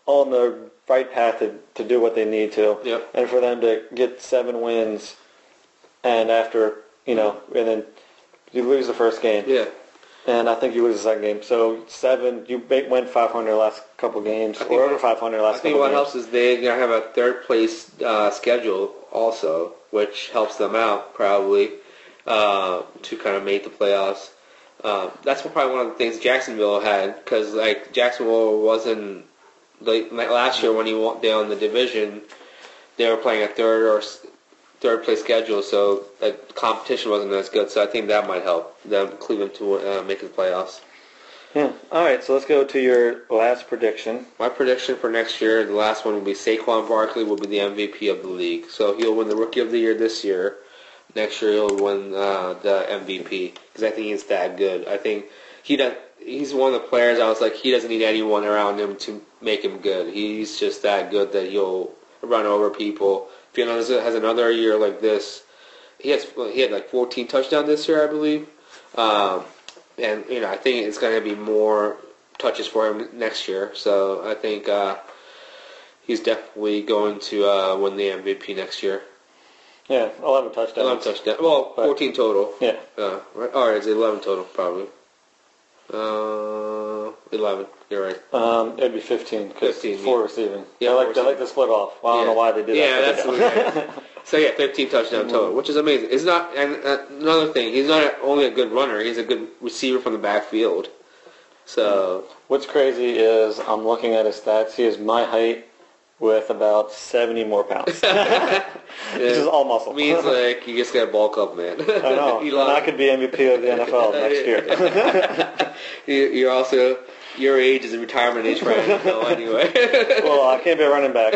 on the right path to, to do what they need to, Yep. and for them to get seven wins, and after you know, and then you lose the first game, yeah. and I think you lose the second game. So seven, you went 500 last couple games, I think or over what- 500 I last think couple what games. helps is to have a third place uh, schedule also, which helps them out probably uh, to kind of make the playoffs. Um, that's probably one of the things Jacksonville had because like Jacksonville wasn't like last year when he went down the division, they were playing a third or third place schedule, so like competition wasn't as good. So I think that might help them Cleveland to uh, make the playoffs. Yeah. All right, so let's go to your last prediction. My prediction for next year, the last one will be Saquon Barkley will be the MVP of the league. So he'll win the Rookie of the Year this year. Next year he'll win uh, the MVP because I think he's that good. I think he does. He's one of the players I was like he doesn't need anyone around him to make him good. He's just that good that he'll run over people. If he has has another year like this, he has he had like 14 touchdowns this year, I believe. Um, and you know, I think it's going to be more touches for him next year. So I think uh, he's definitely going to uh, win the MVP next year. Yeah, 11 touchdowns. 11 touchdowns. Well, But- 14 total. Yeah. Uh, right? Or is it 11 total? Probably. Uh, 11. You're right. Um, it'd be 15 because 15, four yeah. receiving. Yeah, they like they like to split off. Well, I don't Yeah. know why they did Yeah, that. that's but what they we do. So yeah, 15 touchdown total, which is amazing. It's not and uh, another thing. He's not only a good runner; he's a good receiver from the backfield. So What's crazy is I'm looking at his stats. He is my height with about 70 more pounds. This is all muscle. means like you just gotta bulk up, man. I know. You and I could be MVP of the NFL next year. You- You're also your age is a retirement age right now anyway. well, I can't be a running back.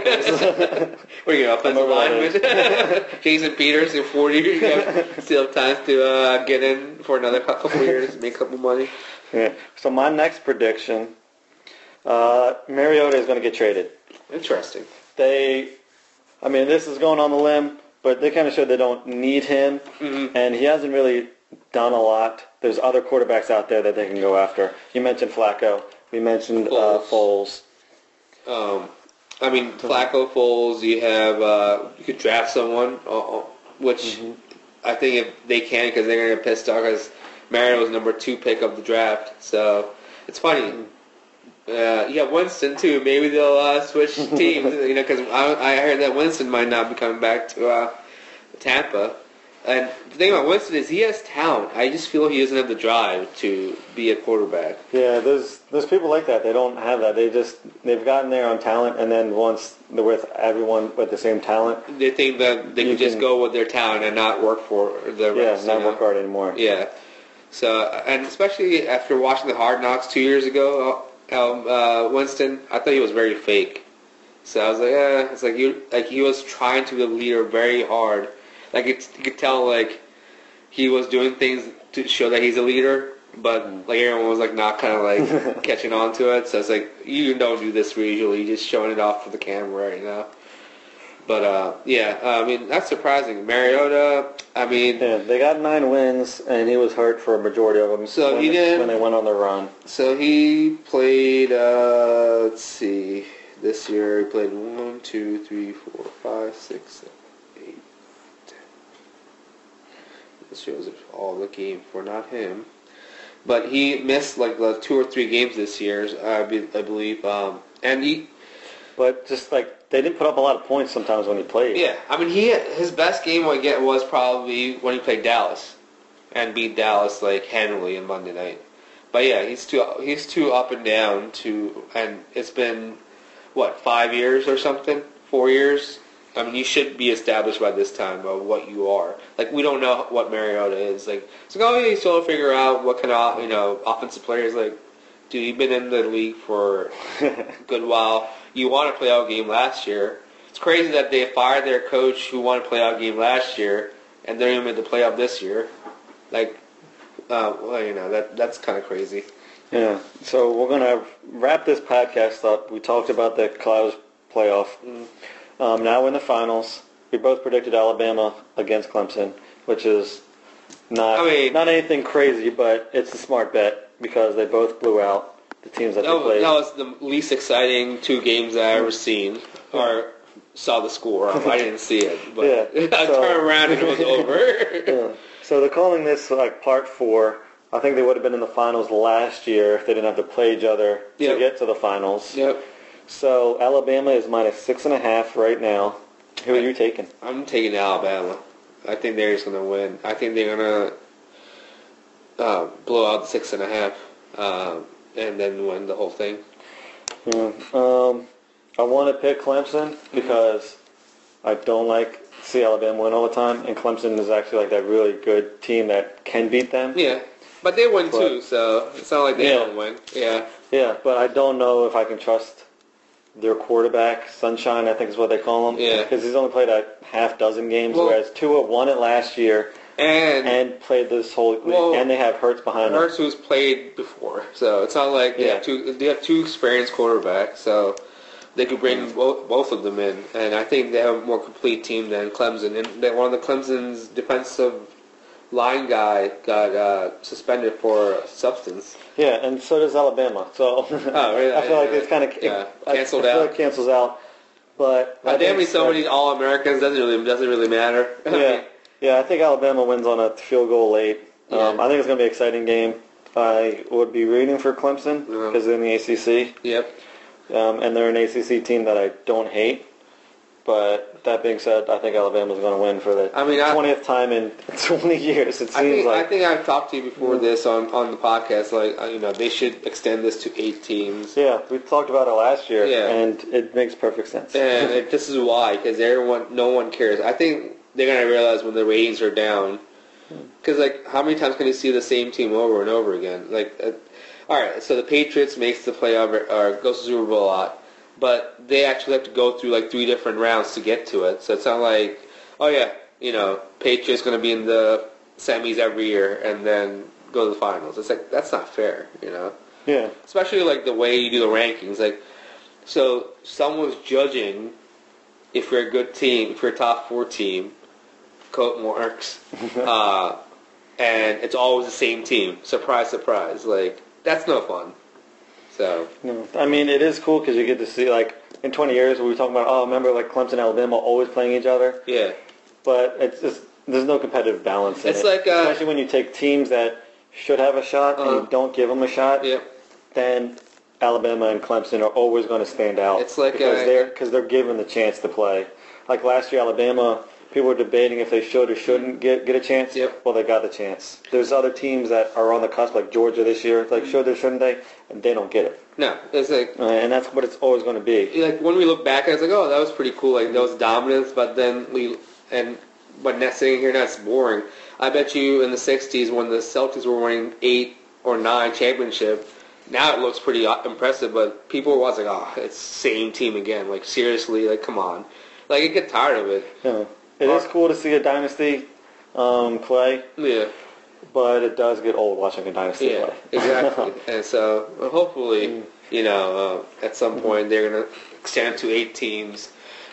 what are you, offensive lineman? Jason Peters in 40, you have still have time to uh, get in for another cou- couple years, make a couple money. yeah. So my next prediction, uh, Mariota is going to get traded. Interesting. They, I mean, this is going on the limb, but they kind of showed they don't need him, Mhm. and he hasn't really done a lot. There's other quarterbacks out there that they can go after. You mentioned Flacco. We mentioned uh, Foles. Um, I mean, Flacco, Foles, you have, uh, you could draft someone, uh, uh, which I think if they can, because they're going to get pissed off, because Mariota was number two pick of the draft. So it's funny. Uh, yeah, Winston too. Maybe they'll uh, switch teams, you know, because I, I heard that Winston might not be coming back to uh, Tampa. And the thing about Winston is he has talent. I just feel he doesn't have the drive to be a quarterback. Yeah, there's there's people like that. They don't have that. They just they've gotten there on talent, and then once they're with everyone with the same talent, They think that they You can just can- go with their talent and not work for the yeah, rest. not you know? work hard anymore. Yeah. So, and especially after watching the Hard Knocks two years ago, um, uh, Winston, I thought he was very fake. So I was like, eh, it's like you, like he was trying to be a leader very hard. Like it's, you could tell, like he was doing things to show that he's a leader, but like everyone was like not kind of like catching on to it. So it's like you don't do this usually, you're just showing it off for the camera, you know. But uh, yeah, uh, I mean that's surprising. Mariota, I mean, Yeah, they got nine wins, and he was hurt for a majority of them. So when he they, did- when they went on the run. So he played, uh, let's see, this year he played one, two, three, four, five, six, seven, eight, ten. This shows all the game for not him. But he missed like the two or three games this year, I, be, I believe. Um, and he, But just like they didn't put up a lot of points sometimes when he played. yeah, I mean, he his best game I get was probably when he played Dallas and beat Dallas like handily in Monday night. But yeah, he's too he's too up and down to, and it's been what five years or something, four years. I mean, you should be established by this time of what you are. Like we don't know what Mariota is. Like it's like oh, yeah, you still figure out what kind of you know offensive player is like. Dude, you've been in the league for a good while. You won a playoff game last year. It's crazy that they fired their coach who won a playoff game last year, and they're even made the playoff this year. Like, uh, well, you know that that's kind of crazy. Yeah. So we're gonna wrap this podcast up. We talked about the Clouds playoff. Um, now we're in the finals. We both predicted Alabama against Clemson, which is not I mean- not anything crazy, but it's a smart bet because they both blew out the teams that That they played. that was the least exciting two games I ever seen, or saw the score. I didn't see it, but Yeah, I so- turned around and it was over. Yeah. So they're calling this like part four. I think they would have been in the finals last year if they didn't have to play each other Yep. to get to the finals. yep, So Alabama is minus six and a half right now. Who are you taking? I'm taking Alabama. I think they're just gonna win. I think they're gonna uh, blow out six and a half, um, and then win the whole thing. Yeah. Um, I want to pick Clemson because I don't like see Alabama win all the time, and Clemson is actually like that really good team that can beat them. Yeah, but they win But- too, so it's not like they Yeah. don't win. Yeah, Yeah, but I don't know if I can trust their quarterback, Sunshine, I think is what they call him. Yeah. Because he's only played a half dozen games, Well- whereas Tua won it last year and, and played this whole, Well, and they have Hurts behind them. Hurts who's played before, so it's not like they Yeah. have two. They have two experienced quarterbacks, so they could bring both, both of them in, and I think they have a more complete team than Clemson. And that one of the Clemson's defensive line guy got uh, suspended for substance. Yeah, and so does Alabama. So Oh, really? I feel like it's kind of Yeah, I, canceled I feel out. like cancels out. But I But damn so many All Americans doesn't really doesn't really matter. Yeah, yeah. I think Alabama wins on a field goal late. Um, I think it's going to be an exciting game. I would be rooting for Clemson Yeah. because they're in the ACC, yep. um, and they're an ACC team that I don't hate. But that being said, I think Alabama's going to win for the I mean, I- 20th time in 20 years. It seems I think like. I think I've talked to you before this on, on the podcast. Like uh, you know, they should extend this to eight teams, yeah, we talked about it last year, Yeah. and it makes perfect sense. and it, this is why because everyone, no one cares. I think they're gonna realize when the ratings are down, because like how many times can you see the same team over and over again? Like, uh, all right, so the Patriots makes the playoff or goes to Super Bowl a lot, but they actually have to go through like three different rounds to get to it. So it's not like, oh yeah, you know, Patriots gonna be in the semis every year and then go to the finals. It's like that's not fair, you know yeah, especially like the way you do the rankings. Like, so someone's judging if you're a good team, if you're a top four team, quote marks, uh, and it's always the same team. Surprise, surprise. Like that's no fun. So no, I mean it is cool because you get to see like in 20 years we were talking about. Oh, remember like Clemson, and Alabama always playing each other, yeah, but it's just there's no competitive balance. In It's it. like, uh, especially when you take teams that should have a shot and Uh-huh. you don't give them a shot. yeah, then Alabama and Clemson are always going to stand out. It's like because a- they're because they're given the chance to play. Like last year, Alabama, people were debating if they should or shouldn't get get a chance. Yep. Well, they got the chance. There's other teams that are on the cusp, like Georgia this year. Like should or shouldn't they? And they don't get it. no, it's like. Uh, and that's what it's always going to be. Like when we look back, it's like, oh, that was pretty cool. Like that was dominance, but then we and but now sitting here now it's boring. I bet you in the '60s when the Celtics were winning eight or nine championship, now it looks pretty uh, impressive. But people were watching, oh, it's same team again. Like seriously, like come on, like you get tired of it. Know, it is cool to see a dynasty um, play, Yeah, but it does get old watching a dynasty yeah, play. exactly. and so well, hopefully, you know, uh, at some point they're gonna extend to eight teams,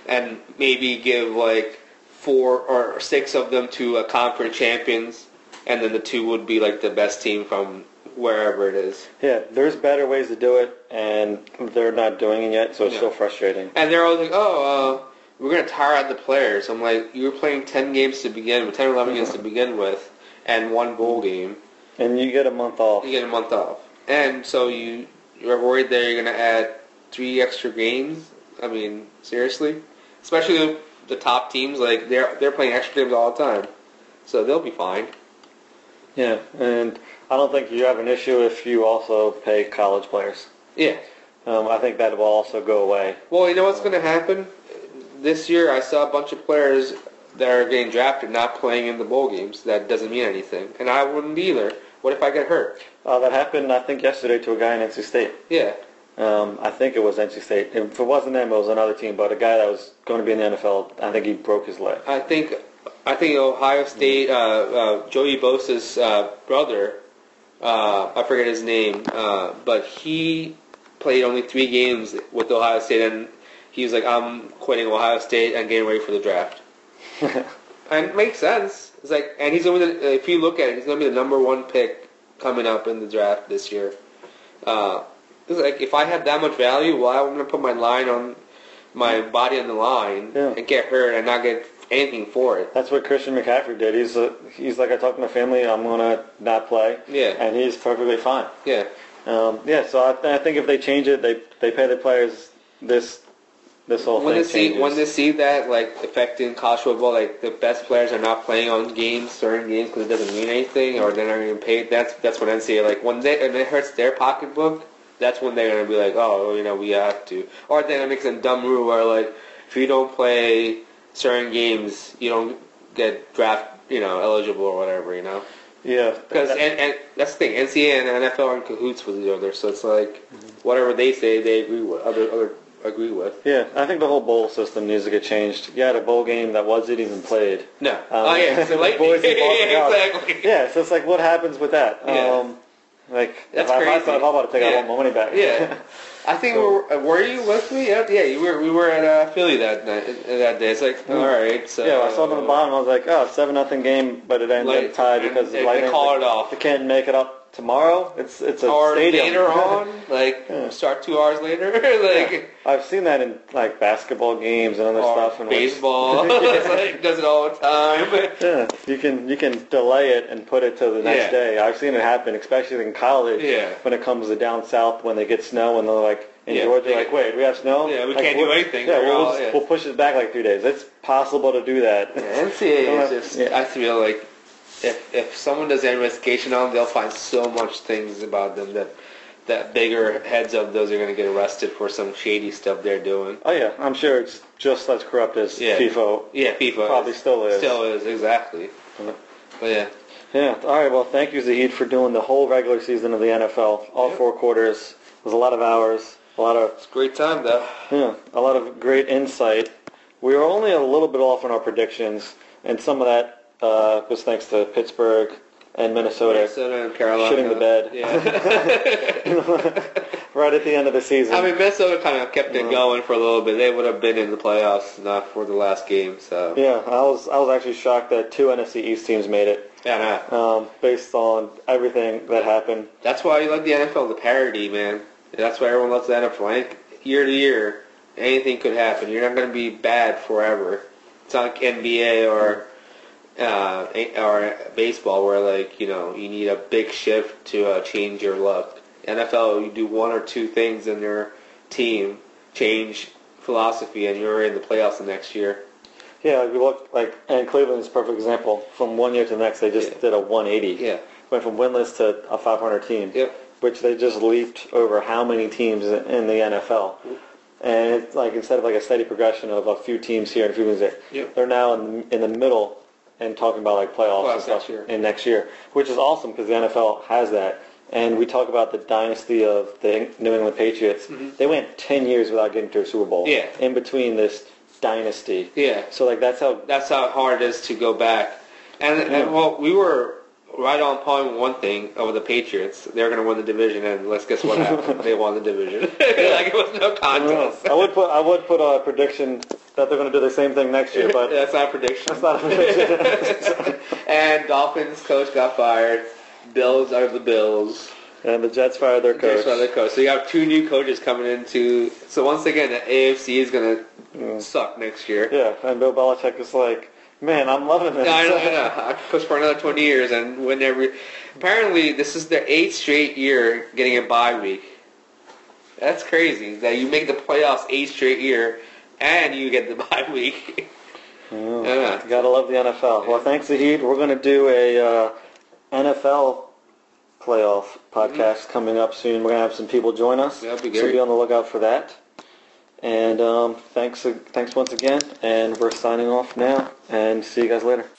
and maybe give like four or six of them to a conference champions, and then the two would be like the best team from wherever it is. yeah, there's better ways to do it, and they're not doing it yet, so it's Yeah. still frustrating. And they're always like, oh, uh, we're gonna tire out the players. I'm like, you were playing ten games to begin with, 10 or 11 games to begin with, and one bowl game. And you get a month off. You get a month off, and so you you're worried that you're gonna add three extra games. I mean, seriously, especially the, top teams, like they're they're playing extra games all the time, so they'll be fine. Yeah, and I don't think you have an issue if you also pay college players. Yeah. Um, I think that will also go away. Well, you know what's gonna happen this year? I saw a bunch of players that are getting drafted not playing in the bowl games. That doesn't mean anything, and I wouldn't either. What if I get hurt? Uh, that happened, I think, yesterday to a guy in NC State. Yeah. Um, I think it was NC State. If it wasn't them, it was another team. But a guy that was going to be in the NFL, I think he broke his leg. I think I think Ohio State, uh, uh, Joey Bosa's uh, brother, uh, I forget his name, uh, but he played only three games with Ohio State, and he was like, "I'm quitting Ohio State and getting ready for the draft." and it makes sense. It's like, and he's going to, if you look at it, he's going to be the number one pick coming up in the draft this year. Uh, it's like if I have that much value, why well, I'm going to put my line on my body on the line Yeah. and get hurt and not get anything for it. That's what Christian McCaffrey did. He's uh he's like, I talked to my family, I'm going to not play. Yeah. And he's perfectly fine. Yeah. Um, yeah, so I, th- I think if they change it, they they pay the players this this whole When thing they see changes. when they see that like affecting college football, like the best players are not playing on games, certain games because it doesn't mean anything, or they're not getting paid. That's that's when NCAA like when they and it hurts their pocketbook. That's when they're gonna be like, oh, you know, we have to. Or then it makes a dumb rule where like if you don't play certain games, you don't get draft, you know, eligible or whatever, you know. yeah, Because and, and that's the thing, NCAA and NFL are in cahoots with each other, so it's like mm-hmm. whatever they say, they agree with. Other other agree with. yeah, I think the whole bowl system needs to get changed. You had a bowl game that wasn't even played. No. Um, oh yeah, so Boston exactly. Yeah, so it's like, what happens with that? Yeah. Um, like, That's if crazy. If I, if I want to take Yeah. out all my money back. Yeah. I think we were, uh, were you with me? Yeah, yeah, you were. We were at uh, Philly that night, uh, that day. It's like, all right, so yeah, I saw it on the bottom. I was like, oh, seven nothing game, but it ended up tied because they- the lightning they call it off. They can't make it up tomorrow. It's it's a or stadium. later on, like Yeah. start two hours later, like Yeah. I've seen that in like basketball games and other stuff. And baseball. it's like does it all the time. Yeah, you can you can delay it and put it to the next Yeah. day. I've seen it happen, especially in college. Yeah. When it comes to down south, when they get snow and they're like in Yeah. Georgia, like, wait, we have snow. Yeah, we Like, can't do anything. Yeah, we'll, all- yeah. we'll push it back like three days. It's possible to do that. Yeah, NCAA is just. yeah. I feel like if if someone does an investigation on, them, they'll find so much things about them that that bigger heads of those are going to get arrested for some shady stuff they're doing. Oh yeah, I'm sure it's just as corrupt as Yeah. FIFA. Yeah, FIFA Probably still is. Still is exactly. But yeah, Yeah. All right. Well, thank you, Zahid, for doing the whole regular season of the NFL, all Yep. four quarters. It was a lot of hours, a lot of it's a great time though. Yeah, a lot of great insight. We were only a little bit off on our predictions, and some of that uh, was thanks to Pittsburgh and Minnesota Minnesota and Carolina. shitting the bed Yeah. right at the end of the season. I mean, Minnesota kind of kept it going for a little bit. They would have been in the playoffs, not for the last game. So yeah, I was I was actually shocked that two NFC East teams made it, yeah, nah. um, based on everything that happened. That's why you like the NFL, the parody, man. That's why everyone loves the NFL. Like, year to year, anything could happen. You're not going to be bad forever. It's not like NBA or uh, or baseball where like you know you need a big shift to uh, change your luck. NFL, you do one or two things in your team, change philosophy, and you're in the playoffs the next year. Yeah, like we look like, and Cleveland's a perfect example. From one year to the next, they just Yeah. did a 180. Yeah. Went from winless to a 500 team. Yep. which they just leaped over how many teams in the NFL. And it's like instead of like a steady progression of a few teams here and a few teams there, Yep. they're now in, in the middle and talking about like playoffs and stuff next year. in next year, which is awesome because the NFL has that. And we talk about the dynasty of the New England Patriots. They went 10 years without getting to a Super Bowl. Mm-hmm. Yeah. In between this dynasty. Yeah. So like that's how that's how hard it is to go back. And, and well, we were right on point with one thing over the Patriots. They're going to win the division, and let's guess what happened. they won the division. like it was no I, don't know. contest. I would put I would put a prediction that they're going to do the same thing next year, but that's not a prediction. that's not a prediction. and Dolphins coach got fired. Bills are the Bills. and the Jets fired their coach. Coach. Other coach. So you have two new coaches coming into. So once again, the AFC is going to suck next year. Yeah, and Bill Belichick is like, man, I'm loving this. I know, I know. I could coach for another 20 years and win every... Apparently, this is their eighth straight year getting a bye week. That's crazy, that you make the playoffs eighth straight year and you get the bye week. Yeah. Gotta love the NFL. Well, thanks, Zahid. We're gonna do a uh, NFL playoff podcast coming up soon. We're gonna have some people join us, That'd be so be on the lookout for that. And um, thanks, thanks once again. And we're signing off now. And see you guys later.